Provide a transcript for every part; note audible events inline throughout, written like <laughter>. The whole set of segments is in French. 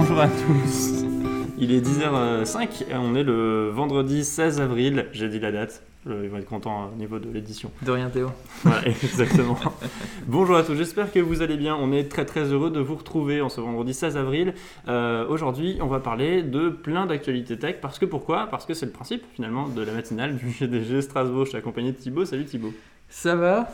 Bonjour à tous. Il est 10h05 et on est le vendredi 16 avril. J'ai dit la date. Ils vont être contents au niveau de l'édition. De rien Théo. Ouais, <laughs> exactement. Bonjour à tous, j'espère que vous allez bien. On est très très heureux de vous retrouver en ce vendredi 16 avril. Euh, Aujourd'hui, on va parler de plein d'actualités tech. Parce que pourquoi? Parce que c'est le principe finalement de la matinale du GDG Strasbourg. Je suis accompagné de Thibaut. Salut Thibaut. Ça va?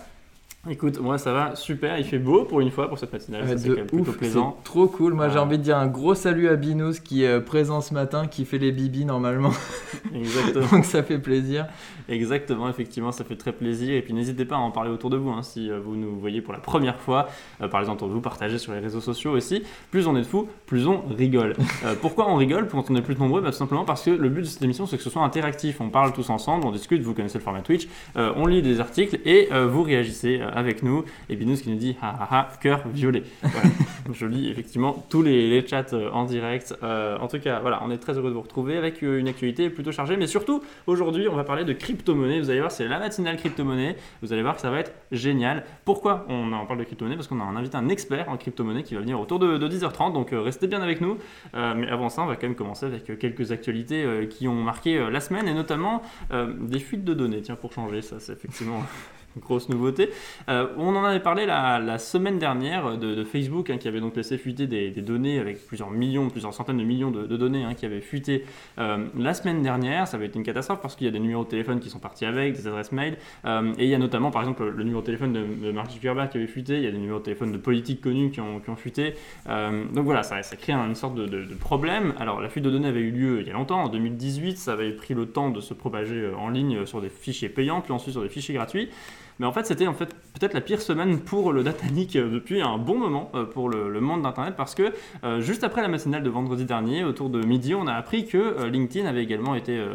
Écoute, moi ça va super. Il fait beau pour une fois pour cette matinale. Ça c'est quand même plutôt ouf, plaisant. trop cool. Moi j'ai envie de dire un gros salut à Binous qui est euh, présent ce matin, qui fait les bibis normalement. <laughs> Exactement. Donc ça fait plaisir. Exactement, effectivement, ça fait très plaisir. Et puis n'hésitez pas à en parler autour de vous hein, si euh, vous nous voyez pour la première fois. Euh, par exemple, vous partagez sur les réseaux sociaux aussi. Plus on est de fous, plus on rigole. <laughs> Euh, pourquoi on rigole quand on est plus nombreux? Bah, Tout simplement parce que le but de cette émission, c'est que ce soit interactif. On parle tous ensemble, on discute, vous connaissez le format Twitch, euh, on lit des articles et vous réagissez avec nous. Et Binous qui nous dit ha ha ha, cœur violet. Voilà. <laughs> Je lis effectivement tous les, les chats euh, en direct. Euh, en tout cas, voilà, on est très heureux de vous retrouver avec euh, une actualité plutôt chargée, mais surtout Aujourd'hui, on va parler de crypto-monnaie. Vous allez voir, c'est la matinale crypto-monnaie. Vous allez voir que ça va être génial. Pourquoi on en parle de crypto-monnaie? Parce qu'on a un invité, un expert en crypto-monnaie qui va venir autour de, de 10h30. Donc euh, restez bien avec nous. Euh, mais avant ça, on va quand même commencer avec quelques actualités qui ont marqué la semaine et notamment des fuites de données. Tiens, pour changer, ça c'est effectivement. <laughs> Grosse nouveauté. Euh, on en avait parlé la, semaine dernière de, Facebook hein, qui avait donc laissé fuiter des, données avec plusieurs millions, plusieurs centaines de millions de, données hein, qui avaient fuité euh, la semaine dernière, ça avait été une catastrophe parce qu'il y a des numéros de téléphone qui sont partis avec, des adresses mail, euh, et il y a notamment par exemple le numéro de téléphone de, de Mark Zuckerberg qui avait fuité, il y a des numéros de téléphone de politiques connus qui ont, qui ont fuité. Donc voilà, ça, crée une sorte de, de- problème. Alors la fuite de données avait eu lieu il y a longtemps, en 2018, ça avait pris le temps de se propager en ligne sur des fichiers payants, puis ensuite sur des fichiers gratuits. Mais en fait, c'était en fait peut-être la pire semaine pour le data leak euh, depuis un bon moment euh, pour le, le monde d'Internet parce que euh, juste après la matinale de vendredi dernier, autour de midi, on a appris que euh, LinkedIn avait également été euh,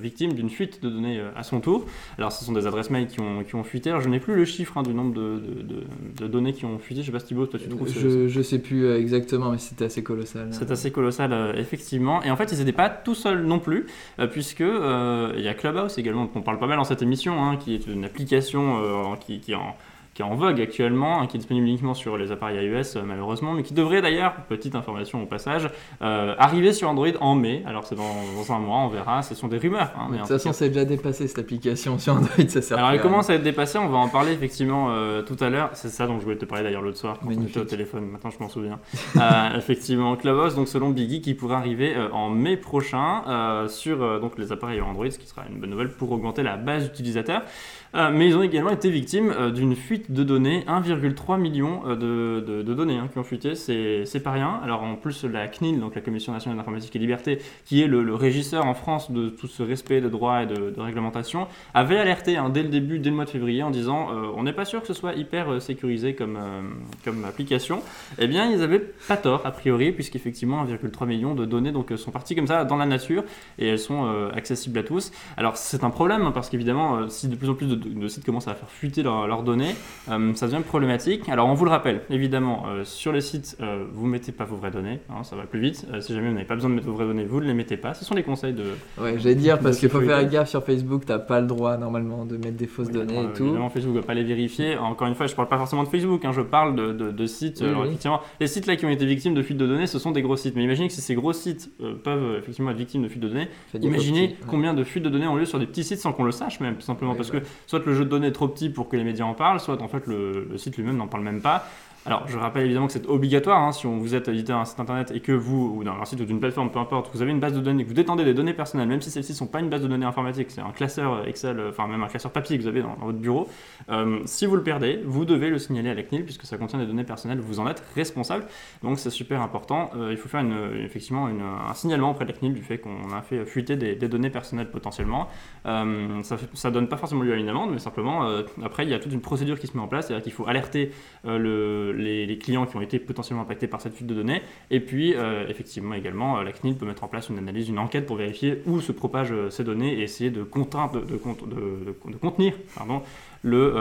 victime d'une fuite de données à son tour. Alors, ce sont des adresses mail qui ont, qui ont fuité. Alors, je n'ai plus le chiffre hein, du nombre de, de- de- de données qui ont fuité. Je sais pas si Thibaut, toi tu trouves Je, je sais plus exactement, mais c'était assez colossal. c'est assez colossal, effectivement. Et en fait, ils n'étaient pas tout seuls non plus, puisque il y a Clubhouse également, dont on parle pas mal dans cette émission, hein, qui est une application euh, qui, qui est en qui est en vogue actuellement, hein, qui est disponible uniquement sur les appareils iOS euh, malheureusement, mais qui devrait d'ailleurs, petite information au passage, euh, arriver sur Android en mai. Alors c'est dans, dans un mois, on verra. Ce sont des rumeurs. hein, mais de toute tout façon, c'est déjà dépassé cette application sur Android, ça sert alors elle commence à être dépassée, on va en parler effectivement euh, tout à l'heure. C'est ça dont je voulais te parler d'ailleurs l'autre soir quand on était au téléphone. Maintenant je m'en souviens. <laughs> Effectivement, Clubhouse, donc selon Biggie, qui pourrait arriver en mai prochain sur donc les appareils Android, ce qui sera une bonne nouvelle pour augmenter la base d'utilisateurs. Euh, mais ils ont également été victimes euh, d'une fuite de données, 1,3 million euh, de, données hein, qui ont fuité, c'est pas rien. Alors en plus la CNIL, donc la Commission nationale d'informatique et liberté, qui est le, régisseur en France de tout ce respect de droits et de, de réglementation, avait alerté hein, dès le début, dès le mois de février, en disant euh, on n'est pas sûr que ce soit hyper sécurisé comme, application. Eh bien, ils avaient pas tort, a priori, puisqu'effectivement 1,3 million de données donc, sont parties comme ça dans la nature et elles sont accessibles à tous. Alors, c'est un problème, hein, parce qu'évidemment, si de plus en plus de, de sites commencent à faire fuiter leurs données, euh, ça devient problématique. Alors, on vous le rappelle, évidemment, euh, sur les sites, euh, vous mettez pas vos vraies données, hein, ça va plus vite. Si jamais vous n'avez pas besoin de mettre vos vraies données, vous ne les mettez pas. Ce sont les conseils de, Ouais, j'allais dire, parce qu'il faut faire gaffe sur Facebook, t'as pas le droit normalement de mettre des fausses Oui, données et tout. Évidemment, Facebook ne va pas les vérifier. Encore une fois, je ne parle pas forcément de Facebook, hein, je parle de, de- de sites. Oui, Alors, oui. effectivement, les sites là qui ont été victimes de fuites de données, ce sont des gros sites. Mais imaginez que si ces gros sites peuvent effectivement être victimes de fuites de données, imaginez combien de fuites de données ont lieu sur des petits sites sans qu'on le sache même, tout simplement. Parce bah. que soit le jeu de données est trop petit pour que les médias en parlent, soit en fait le, site lui-même n'en parle même pas. Alors, je rappelle évidemment que c'est obligatoire hein, si vous êtes éditeur d'un site internet et que vous, ou d'un site ou d'une plateforme, peu importe, vous avez une base de données, que vous détendez des données personnelles, même si celles-ci ne sont pas une base de données informatique, c'est un classeur Excel, euh, enfin même un classeur papier que vous avez dans, votre bureau, euh, si vous le perdez, vous devez le signaler à la CNIL puisque ça contient des données personnelles, vous en êtes responsable. Donc c'est super important. Euh, il faut faire effectivement un signalement auprès de la CNIL du fait qu'on a fait fuiter des, données personnelles potentiellement. Ça, ça donne pas forcément lieu à une amende, mais simplement après il y a toute une procédure qui se met en place, c'est-à-dire qu'il faut alerter le- les, clients qui ont été potentiellement impactés par cette fuite de données. Et puis euh, effectivement également euh, la CNIL peut mettre en place une analyse, une enquête pour vérifier où se propagent euh, ces données et essayer de, de- de- de contenir pardon, le,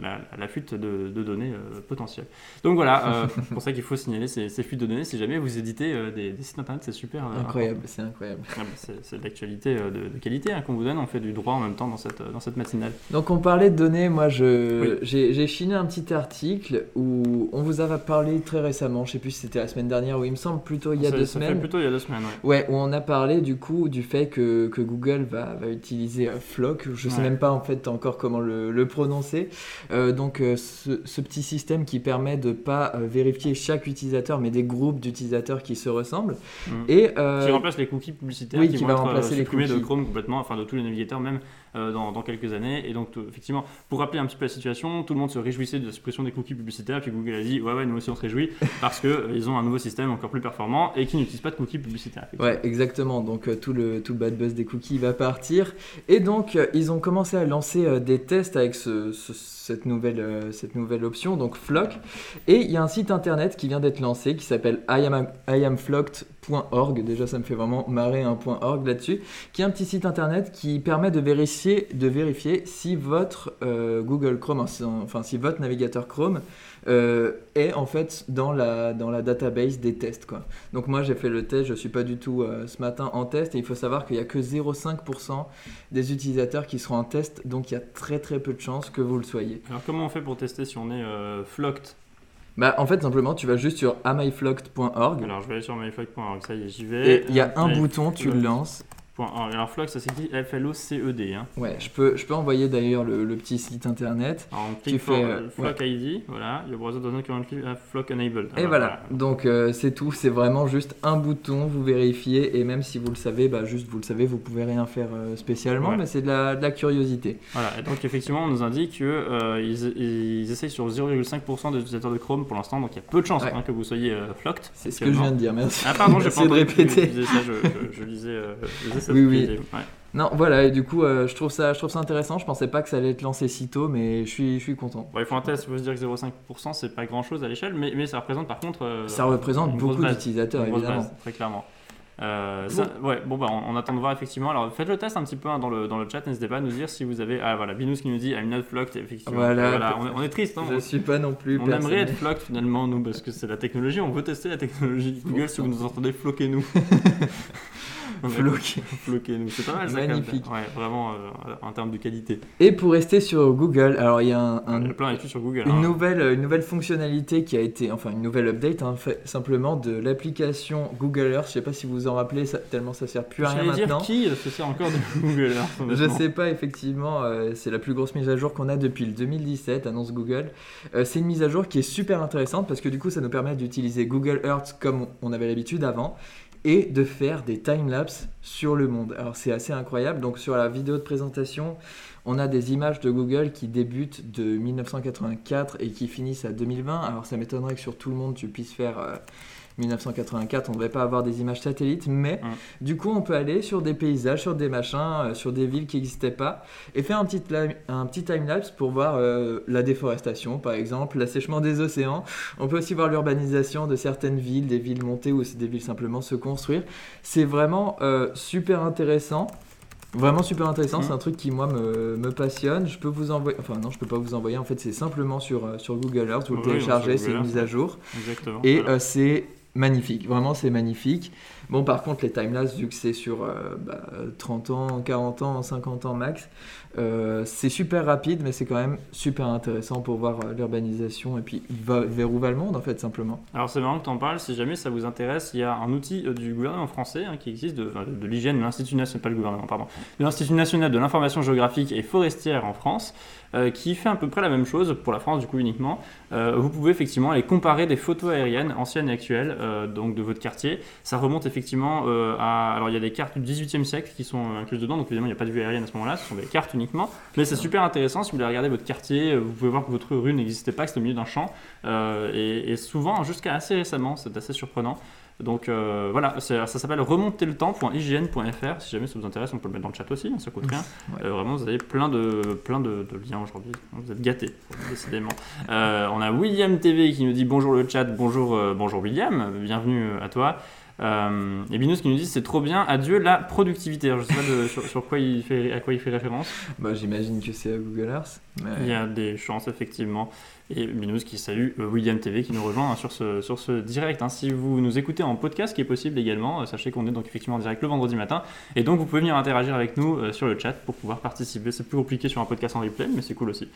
la, la, fuite de, de données potentielles. Donc voilà, <laughs> c'est pour ça qu'il faut signaler ces, ces, fuites de données si jamais vous éditez des, sites internet, c'est super. incroyable, c'est incroyable. Ah, bah, c'est de l'actualité de, qualité hein, qu'on vous donne, on fait du droit en même temps dans cette, dans cette matinale. Donc on parlait de données, moi je j'ai chiné un petit article où on vous avait parlé très récemment, je sais plus si c'était la semaine dernière ou il me semble plutôt il y a deux semaines. plutôt il y a deux semaines, ouais. où on a parlé du coup du fait que, que Google va, va utiliser euh, Flock, je sais même pas en fait encore comment le, le prononcer. Euh, donc euh, ce, ce, petit système qui permet de pas vérifier chaque utilisateur mais des groupes d'utilisateurs qui se ressemblent. Mm. Et, qui remplace les cookies publicitaires oui, qui, va remplacer les cookies de Chrome complètement, enfin de tous les navigateurs même. Euh, dans, quelques années. Et donc, effectivement, pour rappeler un petit peu la situation, tout le monde se réjouissait de la suppression des cookies publicitaires. Puis Google a dit Ouais, ouais, nous aussi on se réjouit <laughs> parce qu'ils euh, ont un nouveau système encore plus performant et qui n'utilise pas de cookies publicitaires. Ouais, exactement. Donc, euh, tout, le, tout le bad buzz des cookies va partir. Et donc, ils ont commencé à lancer des tests avec ce, cette, nouvelle, cette nouvelle option, donc Flock. Et il y a un site internet qui vient d'être lancé qui s'appelle I am, I am Déjà, ça me fait vraiment marrer un .org là-dessus, qui est un petit site internet qui permet de vérifier, de vérifier si votre euh, Google Chrome, enfin si votre navigateur Chrome euh, est en fait dans la, dans la database des tests. Quoi. Donc moi j'ai fait le test, je suis pas du tout euh, ce matin en test et il faut savoir qu'il n'y a que 0,5% des utilisateurs qui seront en test, donc il y a très très peu de chances que vous le soyez. Alors comment on fait pour tester si on est flocked? Bah, en fait, simplement, tu vas juste sur amyflocked.org. Alors, je vais aller sur amyflocked.org, ça y est, j'y vais. Et il y a un bouton, tu le lances. Alors Flock, ça s'écrit F-L-O-C-E-D. Hein. Ouais, je peux, je peux envoyer d'ailleurs le, petit site internet. Alors on clique sur euh, Flock ID, voilà, le browser does not currently have Flock enabled. Et voilà, donc euh, c'est tout, c'est vraiment juste un bouton, vous vérifiez, et même si vous le savez, bah, juste vous le savez, vous pouvez rien faire euh, spécialement, mais c'est de la, de la, curiosité. Voilà, et donc effectivement, on nous indique qu'ils ils essayent sur 0,5% des utilisateurs de Chrome pour l'instant, donc il y a peu de chances hein, que vous soyez flocked. C'est ce que je viens de dire, merci. Ah pardon, j'ai <laughs> pas de répéter. Je, je, je, lisais, oui, oui. Non, voilà, et du coup, euh, je, trouve ça, je trouve ça intéressant. Je pensais pas que ça allait être lancé si tôt, mais je suis, je suis content. Bon, il faut un test, il faut se dire que 0,5%, c'est pas grand chose à l'échelle, mais, mais ça représente par contre. Euh, ça représente beaucoup d'utilisateurs, évidemment. très clairement. Euh, ça, ouais, bon, bah, on, attend de voir effectivement. Alors, faites le test un petit peu hein, dans, le, dans le chat. N'hésitez pas à nous dire si vous avez. Ah, voilà, Binous qui nous dit I'm not flocked. Effectivement. Voilà, on, est, triste. Hein, je suis pas non plus. On aimerait être flocked finalement, nous, parce que c'est la technologie. On veut tester la technologie. Google, si vous nous entendez, floquez-nous. <laughs> Floqué. Floqué, c'est pas mal ça. Magnifique. Ouais, vraiment euh, en termes de qualité. Et pour rester sur Google, alors il y a un, un plein sur Google. Une, hein. nouvelle, une nouvelle fonctionnalité qui a été, enfin une nouvelle update, hein, fait, simplement de l'application Google Earth. Je sais pas si vous vous en rappelez, ça, tellement ça sert plus à rien dire maintenant. qui se sert encore de <laughs> Google Earth Je sais pas, effectivement, euh, c'est la plus grosse mise à jour qu'on a depuis le 2017, annonce Google. Euh, c'est une mise à jour qui est super intéressante parce que du coup ça nous permet d'utiliser Google Earth comme on avait l'habitude avant et de faire des timelapses sur le monde. Alors c'est assez incroyable. Donc sur la vidéo de présentation, on a des images de Google qui débutent de 1984 et qui finissent à 2020. Alors ça m'étonnerait que sur tout le monde tu puisses faire euh, 1984, on ne devait pas avoir des images satellites, mais du coup, on peut aller sur des paysages, sur des machins, euh, sur des villes qui n'existaient pas, et faire un petit, un petit time-lapse pour voir euh, la déforestation, par exemple, l'assèchement des océans. On peut aussi voir l'urbanisation de certaines villes, des villes montées ou des villes simplement se construire. C'est vraiment euh, super intéressant. Vraiment super intéressant, c'est un truc qui moi me, me, passionne. Je peux vous envoyer, enfin non, je peux pas vous envoyer. En fait, c'est simplement sur, sur Google Earth, vous le téléchargez, c'est une mise à jour. Exactement. Et c'est magnifique, vraiment c'est magnifique. Bon par contre les timelapse vu que c'est sur 30 euh, bah, ans, 40 ans, 50 ans max, euh, c'est super rapide mais c'est quand même super intéressant pour voir euh, l'urbanisation et puis vers où va le monde en fait simplement. Alors c'est marrant que tu en parles, si jamais ça vous intéresse, il y a un outil du gouvernement français hein, qui existe, de, de l'hygiène, de l'Institut national, pas le gouvernement, pardon, de l'Institut national de l'information géographique et forestière en France, qui fait à peu près la même chose pour la France du coup uniquement. vous pouvez effectivement aller comparer des photos aériennes anciennes et actuelles donc de votre quartier. Ça remonte effectivement euh, Alors, il y a des cartes du 18e siècle qui sont incluses dedans, donc évidemment, il n'y a pas de vue aérienne à ce moment-là, ce sont des cartes uniquement. Mais c'est super intéressant si vous voulez regarder votre quartier, euh, vous pouvez voir que votre rue n'existait pas, que c'était au milieu d'un champ. Euh, et, souvent, jusqu'à assez récemment, c'est assez surprenant. Donc voilà, ça s'appelle remonterletemps.ign.fr. Si jamais ça vous intéresse, on peut le mettre dans le chat aussi, hein, ça coûte rien. vraiment, vous avez plein de, plein de, liens aujourd'hui. Vous êtes gâtés, décidément. on a William TV qui nous dit bonjour le chat, bonjour, bonjour William, bienvenue à toi. Euh, et Binous qui nous dit c'est trop bien, adieu la productivité. Alors, je sais pas de- sur, sur quoi il fait, à quoi il fait référence. Bah, J'imagine que c'est à Google Earth. mais- Il y a des chances effectivement. Et Binous qui salue euh, William TV qui nous rejoint hein, sur, ce, sur ce direct. hein. Si vous nous écoutez en podcast, qui est possible également, euh, sachez qu'on est donc effectivement en direct le vendredi matin. Et donc vous pouvez venir interagir avec nous euh, sur le chat pour pouvoir participer. C'est plus compliqué sur un podcast en replay, mais c'est cool aussi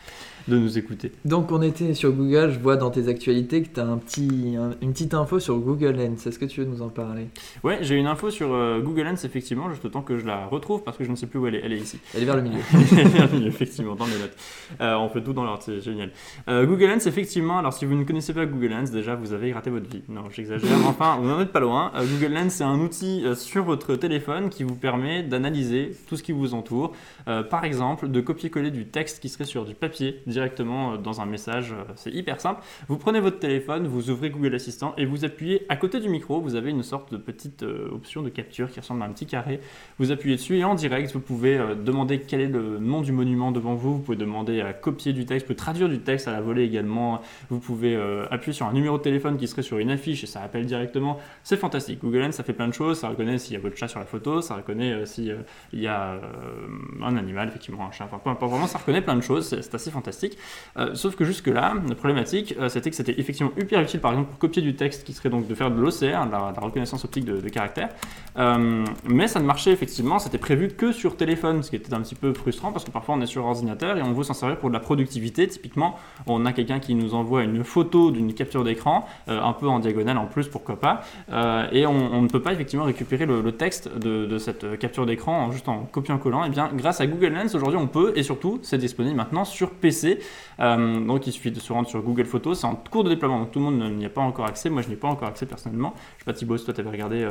de nous écouter. Donc on était sur Google, je vois dans tes actualités que tu as un petit, un- une petite info sur Google Lens. Est-ce que tu veux nous en parler? Ouais, j'ai une info sur Google Lens effectivement, juste le temps que je la retrouve parce que je ne sais plus où elle est. Elle est ici. Elle est vers le milieu. <laughs> effectivement, dans mes notes. Euh, on fait tout dans l'ordre, c'est génial. Euh, Google Lens, effectivement, alors si vous ne connaissez pas Google Lens, déjà vous avez raté votre vie. Non, j'exagère. <laughs> Enfin, vous n'en êtes pas loin. Euh, Google Lens, c'est un outil euh, sur votre téléphone qui vous permet d'analyser tout ce qui vous entoure. Euh, par exemple, de copier-coller du texte qui serait sur du papier directement dans un message. C'est hyper simple. Vous prenez votre téléphone, vous ouvrez Google Assistant et vous appuyez à côté du micro. Vous avez une sorte de petite option de capture qui ressemble à un petit carré. Vous appuyez dessus et en direct, vous pouvez demander quel est le nom du monument devant vous. Vous pouvez demander à copier du texte, vous pouvez traduire du texte à la volée également. Vous pouvez euh, appuyer sur un numéro de téléphone qui serait sur une affiche et ça appelle directement. C'est fantastique. Google Lens, ça fait plein de choses. Ça reconnaît s'il y a votre chat sur la photo, ça reconnaît euh, s'il y a euh, un animal, effectivement, un chat, enfin peu importe, vraiment, ça reconnaît plein de choses. C'est assez fantastique. Euh, sauf que jusque-là, la problématique, euh, c'était que c'était effectivement hyper utile, par exemple, pour copier du texte qui serait donc de faire de l'OCR, de la, reconnaissance optique de, de caractères. Euh, mais ça ne marchait effectivement, c'était prévu que sur téléphone, ce qui était un petit peu frustrant parce que parfois on est sur ordinateur et on veut s'en servir pour de la productivité. Typiquement, on a quelqu'un qui nous envoie une photo d'une capture d'écran, euh, un peu en diagonale en plus, pourquoi pas, euh, et on, ne peut pas effectivement récupérer le, texte de, cette euh, capture d'écran juste en copiant-collant. Et bien, grâce à Google Lens, aujourd'hui on peut, et surtout, c'est disponible maintenant sur PC. Donc il suffit de se rendre sur Google Photos, c'est en cours de déploiement, donc tout le monde n'y a pas encore accès. Moi je n'ai pas encore accès personnellement. Je sais pas Thibaut, si toi tu avais regardé.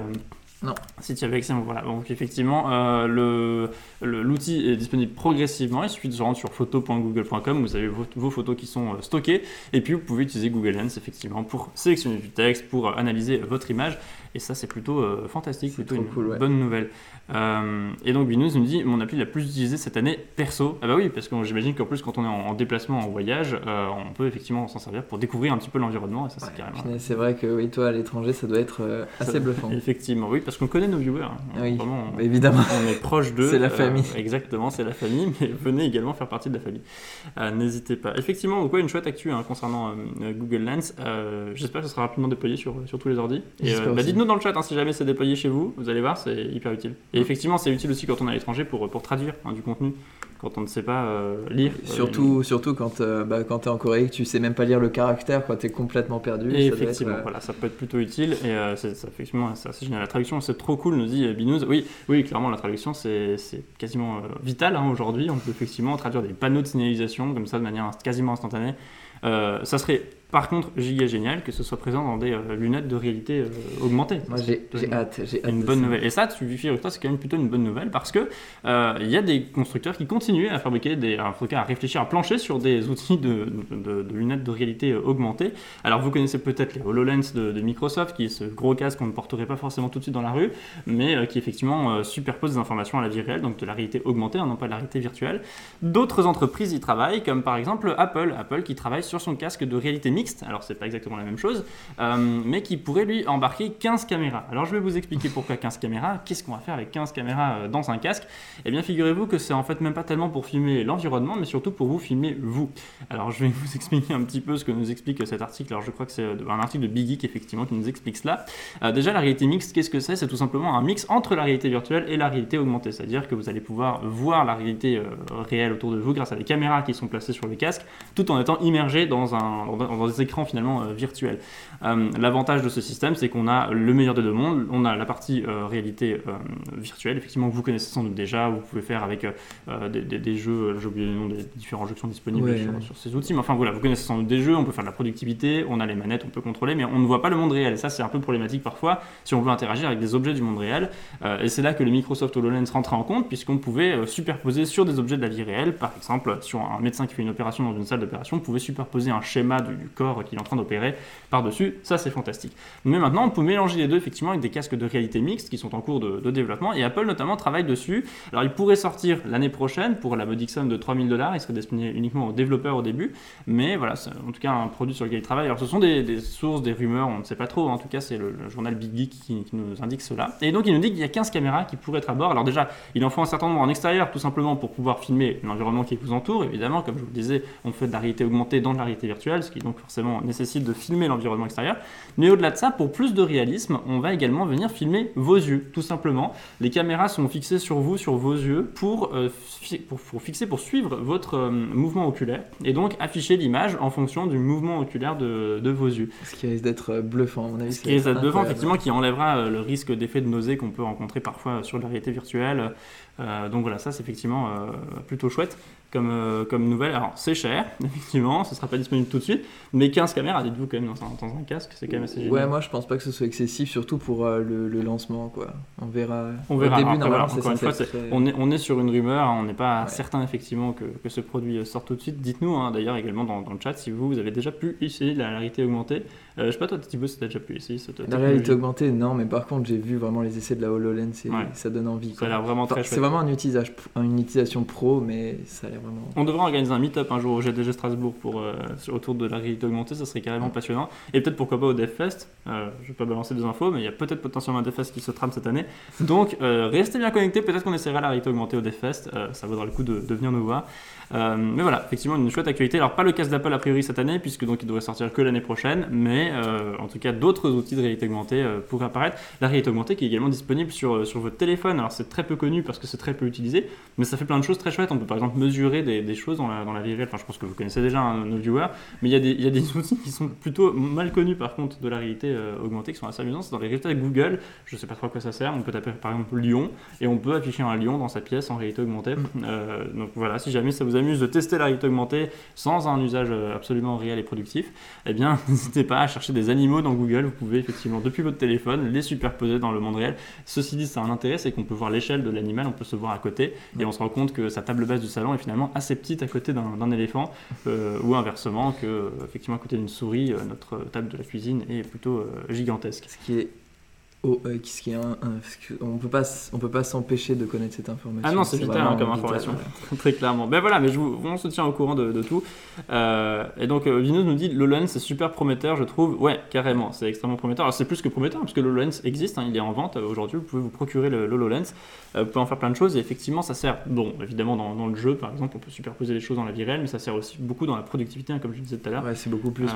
Non. Si tu avais accès, donc voilà. Donc effectivement, euh, l'outil est disponible progressivement. Il suffit de se rendre sur photo.google.com. Vous avez vos, vos photos qui sont euh, stockées. Et puis vous pouvez utiliser Google Lens effectivement pour sélectionner du texte, pour euh, analyser votre image. Et ça, c'est plutôt euh, fantastique, plutôt une cool, ouais. bonne nouvelle. Euh, et donc Binous nous dit mon appli la plus utilisée cette année perso. Ah bah oui, parce que j'imagine qu'en plus quand on est en, en déplacement, en voyage, euh, on peut effectivement s'en servir pour découvrir un petit peu l'environnement. Et ça, c'est Ouais, carrément. C'est vrai que oui, toi à l'étranger, ça doit être assez Ça- bluffant. <laughs> Effectivement, oui, parce qu'on connaît nos viewers. hein. Oui, Vraiment, on- évidemment. on est proche d'eux. <laughs> C'est la famille. exactement, c'est la famille, mais venez également faire partie de la famille. N'hésitez pas. Effectivement, donc, ouais, une chouette actu hein, concernant Google Lens. J'espère que ce sera rapidement déployé sur, sur tous les ordi. Et bah, aussi. Dites-nous dans le chat hein, si jamais c'est déployé chez vous, vous allez voir, c'est hyper utile. Et effectivement, c'est utile aussi quand on est à l'étranger pour, pour traduire hein, du contenu, quand on ne sait pas euh, lire. euh, Surtout, surtout quand, euh, bah, quand tu es en Corée, que tu sais même pas lire le caractère, quand tu es complètement perdu. Et ça doit être, effectivement, voilà, ça peut être plutôt utile et c'est effectivement c'est assez génial. La traduction c'est trop cool, nous dit Binous. Oui, oui, clairement la traduction c'est c'est quasiment vital hein, aujourd'hui. On peut effectivement traduire des panneaux de signalisation comme ça de manière quasiment instantanée. Ça serait par contre giga génial que ce soit présent dans des euh, lunettes de réalité euh, augmentée. Moi j'ai hâte, j'ai hâte. une bonne nouvelle. Et ça, tu figure-toi, c'est quand même plutôt une bonne nouvelle parce que euh, il y a des constructeurs qui continuent à fabriquer des, en tout cas à réfléchir, à plancher sur des outils de, de- de lunettes de réalité euh, augmentée. Alors vous connaissez peut-être les HoloLens de, de Microsoft, qui est ce gros casque qu'on ne porterait pas forcément tout de suite dans la rue, mais qui effectivement superpose des informations à la vie réelle, donc de la réalité augmentée, hein, non pas de la réalité virtuelle. D'autres entreprises y travaillent, comme par exemple Apple, Apple qui travaille sur son casque de réalité mixte. Alors c'est pas exactement la même chose, euh, mais qui pourrait lui embarquer 15 caméras. Alors je vais vous expliquer pourquoi 15 caméras. Qu'est-ce qu'on va faire avec 15 caméras euh, dans un casque? Eh bien figurez-vous que c'est en fait même pas tellement pour filmer l'environnement, mais surtout pour vous filmer vous. Alors je vais vous <laughs> expliquer un petit peu ce que nous explique cet article. Alors je crois que c'est euh, un article de Big Geek effectivement qui nous explique cela. Déjà la réalité mixte, qu'est-ce que c'est? C'est tout simplement un mix entre la réalité virtuelle et la réalité augmentée. C'est-à-dire que vous allez pouvoir voir la réalité réelle autour de vous grâce à des caméras qui sont placées sur le casque, tout en étant immergé dans, un, dans écrans finalement euh, virtuels. Euh, L'avantage de ce système, c'est qu'on a le meilleur des deux mondes. On a la partie euh, réalité virtuelle, effectivement, que vous connaissez sans doute déjà. Vous pouvez faire avec des, des- des jeux, j'ai oublié le nom des différents jeux qui sont disponibles Ouais, sur, ouais. sur ces outils. Mais enfin voilà, vous connaissez sans doute des jeux, on peut faire de la productivité, on a les manettes, on peut contrôler, mais on ne voit pas le monde réel. Et ça, c'est un peu problématique parfois si on veut interagir avec des objets du monde réel. Et c'est là que le Microsoft HoloLens rentrait en compte, puisqu'on pouvait superposer sur des objets de la vie réelle. Par exemple, sur un médecin qui fait une opération dans une salle d'opération, on pouvait superposer un schéma du corps qu'il est en train d'opérer par-dessus. Ça, c'est fantastique. Mais maintenant, on peut mélanger les deux effectivement avec des casques de réalité mixte qui sont en cours de, développement. Et Apple notamment travaille dessus. Alors, il pourrait sortir l'année prochaine pour la modique somme de 3000 dollars. Il serait destiné uniquement aux développeurs au début. Mais voilà, c'est en tout cas un produit sur lequel il travaille. Alors, ce sont des, sources, des rumeurs, on ne sait pas trop. En tout cas, c'est le, journal Big Geek qui, qui, nous indique cela. Et donc, il nous dit qu'il y a 15 caméras qui pourraient être à bord. Alors, déjà, il en faut un certain nombre en extérieur, tout simplement pour pouvoir filmer l'environnement qui vous entoure. Évidemment, comme je vous le disais, on fait de la réalité augmentée dans de la réalité virtuelle, ce qui donc forcément nécessite de filmer l'environnement extérieur. Mais au-delà de ça, pour plus de réalisme, on va également venir filmer vos yeux, tout simplement. Les caméras sont fixées sur vous, sur vos yeux, pour, euh, pour, fixer, pour suivre votre euh, mouvement oculaire, et donc afficher l'image en fonction du mouvement oculaire de, de, vos yeux. Ce qui risque d'être euh, bluffant, à mon avis. Ce qui risque d'être bluffant, effectivement, qui enlèvera le risque d'effet de nausée qu'on peut rencontrer parfois sur la réalité virtuelle. donc voilà, ça c'est effectivement plutôt chouette comme, euh, comme nouvelle. Alors, c'est cher, <laughs> effectivement, ce sera pas disponible tout de suite, mais 15 caméras, dites-vous quand même, dans un, dans un casque, c'est quand même assez génial. Ouais, moi je pense pas que ce soit excessif, surtout pour euh, le, lancement, quoi. On verra. On verra. Au début, normalement, encore une fois, on, est, on est sur une rumeur, hein, on n'est pas certain, effectivement, que, que, ce produit euh, sorte tout de suite. Dites-nous, hein, d'ailleurs, également dans, dans, le chat, si vous, vous avez déjà pu essayer la réalité augmentée. Je sais pas, toi, Thibaut, si t'as déjà pu essayer cette La réalité augmentée, non, mais par contre, j'ai vu vraiment les essais de la HoloLens et ça donne envie. Ça a l'air vraiment très chouette. C'est vraiment un une utilisation pro, mais ça a l'air vraiment. On devrait organiser un meet-up un jour au GDG Strasbourg pour, euh, autour de la réalité augmentée, ça serait carrément passionnant. Et peut-être pourquoi pas au DevFest. Euh, je vais pas balancer des infos, mais il y a peut-être potentiellement un DevFest qui se trame cette année. Donc euh, restez bien connectés, peut-être qu'on essaiera la réalité augmentée au DevFest. ça vaudra le coup de, de venir nous voir. Euh, mais voilà, effectivement, une chouette actualité. Alors, pas le casque d'Apple a priori cette année, puisque donc il devrait sortir que l'année prochaine, mais euh, en tout cas, d'autres outils de réalité augmentée euh, pourraient apparaître. La réalité augmentée qui est également disponible sur, sur votre téléphone. Alors, c'est très peu connu parce que c'est très peu utilisé, mais ça fait plein de choses très chouettes. On peut par exemple mesurer des, des choses dans la, dans la vie réelle. Enfin, je pense que vous connaissez déjà hein, nos viewers, mais il y, a des, il y a des <laughs> outils qui sont plutôt mal connus par contre de la réalité augmentée, qui sont assez amusants. C'est dans les résultats Google. Je sais pas trop à quoi ça sert. On peut taper par exemple Lyon et on peut afficher un lion dans sa pièce en réalité augmentée. Mm. donc voilà, si jamais ça vous amuse de tester la réalité augmenté sans un usage euh, absolument réel et productif, eh bien, <laughs> n'hésitez pas à chercher des animaux dans Google. Vous pouvez effectivement, depuis votre téléphone, les superposer dans le monde réel. Ceci dit, ça a un intérêt, c'est qu'on peut voir l'échelle de l'animal, on peut se voir à côté, et on se rend compte que sa table basse du salon est finalement assez petite à côté d'un éléphant, euh, ou inversement, que effectivement à côté d'une souris, euh, notre table de la cuisine est plutôt gigantesque. Ce qui est Oh, ce qui est un, on peut pas on peut pas s'empêcher de connaître cette information. Ah non, c'est vital hein, comme information, très clairement. Ben voilà, mais je vous, on se tient au courant de, tout. Euh, et donc euh, Vinous nous dit l'HoloLens c'est super prometteur, je trouve. Ouais, carrément, c'est extrêmement prometteur. Alors c'est plus que prometteur parce que l'HoloLens existe, hein, il est en vente aujourd'hui. Vous pouvez vous procurer le l'HoloLens, euh, vous pouvez en faire plein de choses et effectivement ça sert. Bon, évidemment dans, dans, le jeu par exemple, on peut superposer les choses dans la vie réelle, mais ça sert aussi beaucoup dans la productivité, hein, comme je disais tout à l'heure. Ouais, c'est beaucoup plus.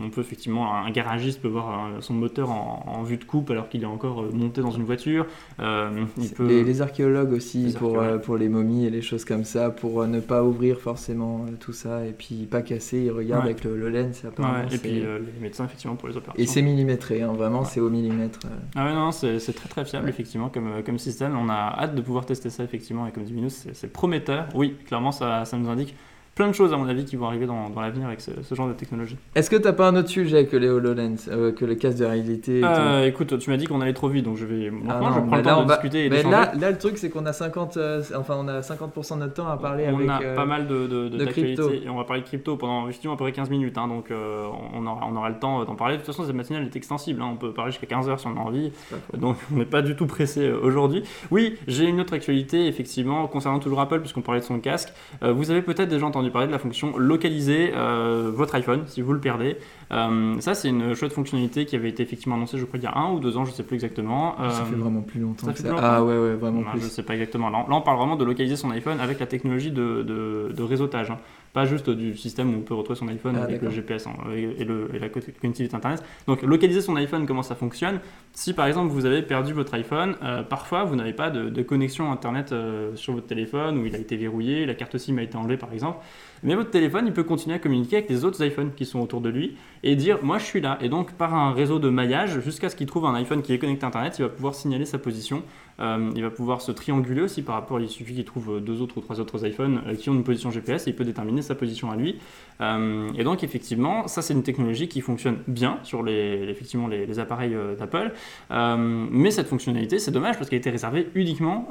On peut effectivement un garagiste peut voir son moteur en, en vue de coupe alors qu'il est encore euh, monter dans une voiture. Euh, les, archéologues aussi pour, euh, pour les momies et les choses comme ça, pour ne pas ouvrir forcément tout ça et puis pas casser, ils regardent avec le, lens. et puis les médecins effectivement pour les opérations. Et c'est millimétré, hein, vraiment c'est au millimètre. Ah ouais non, c'est très très fiable effectivement comme, comme système. On a hâte de pouvoir tester ça effectivement et comme dit Minus, c'est prometteur. Oui, clairement ça, ça nous indique plein de choses à mon avis qui vont arriver dans, dans l'avenir avec ce, genre de technologie. Est-ce que t'as pas un autre sujet que les HoloLens, euh, que le casque de réalité euh, Écoute, tu m'as dit qu'on allait trop vite, donc je vais. Ah je prends le temps de discuter. Et mais là, là, le truc c'est qu'on a 50, euh, enfin on a 50% de notre temps à parler on avec. On a pas mal de, de, de, crypto. Et on va parler de crypto pendant justement à peu près 15 minutes, hein, donc on, aura, on aura le temps d'en parler. De toute façon, cette matinale est extensible, hein, on peut parler jusqu'à 15 heures si on a envie, donc on n'est pas du tout pressé aujourd'hui. Oui, j'ai une autre actualité effectivement concernant toujours Apple puisqu'on parlait de son casque. vous avez peut-être déjà entendu parler de la fonction localiser euh, votre iPhone si vous le perdez. Euh, ça, c'est une chouette fonctionnalité qui avait été effectivement annoncée, je crois, il y a un ou deux ans, je sais plus exactement. ça fait euh, vraiment plus longtemps. Ça Ah ouais, ouais, vraiment plus. Je sais pas exactement. Là, on parle vraiment de localiser son iPhone avec la technologie de, de, réseautage. Hein. Pas juste du système où on peut retrouver son iPhone ah, avec le GPS hein, et, le, et, la connectivité Internet. Donc, localiser son iPhone, comment ça fonctionne? Si par exemple vous avez perdu votre iPhone, parfois vous n'avez pas de, de connexion Internet sur votre téléphone ou il a été verrouillé, la carte SIM a été enlevée par exemple. Mais votre téléphone, il peut continuer à communiquer avec les autres iPhones qui sont autour de lui et dire moi je suis là. Et donc par un réseau de maillage, jusqu'à ce qu'il trouve un iPhone qui est connecté à Internet, il va pouvoir signaler sa position. Euh, il va pouvoir se trianguler aussi par rapport, il suffit qu'il trouve deux autres ou trois autres iPhones euh, qui ont une position GPS et il peut déterminer sa position à lui. Euh, et donc effectivement, ça c'est une technologie qui fonctionne bien sur les, effectivement, les, appareils d'Apple. mais cette fonctionnalité, c'est dommage parce qu'elle a été réservée uniquement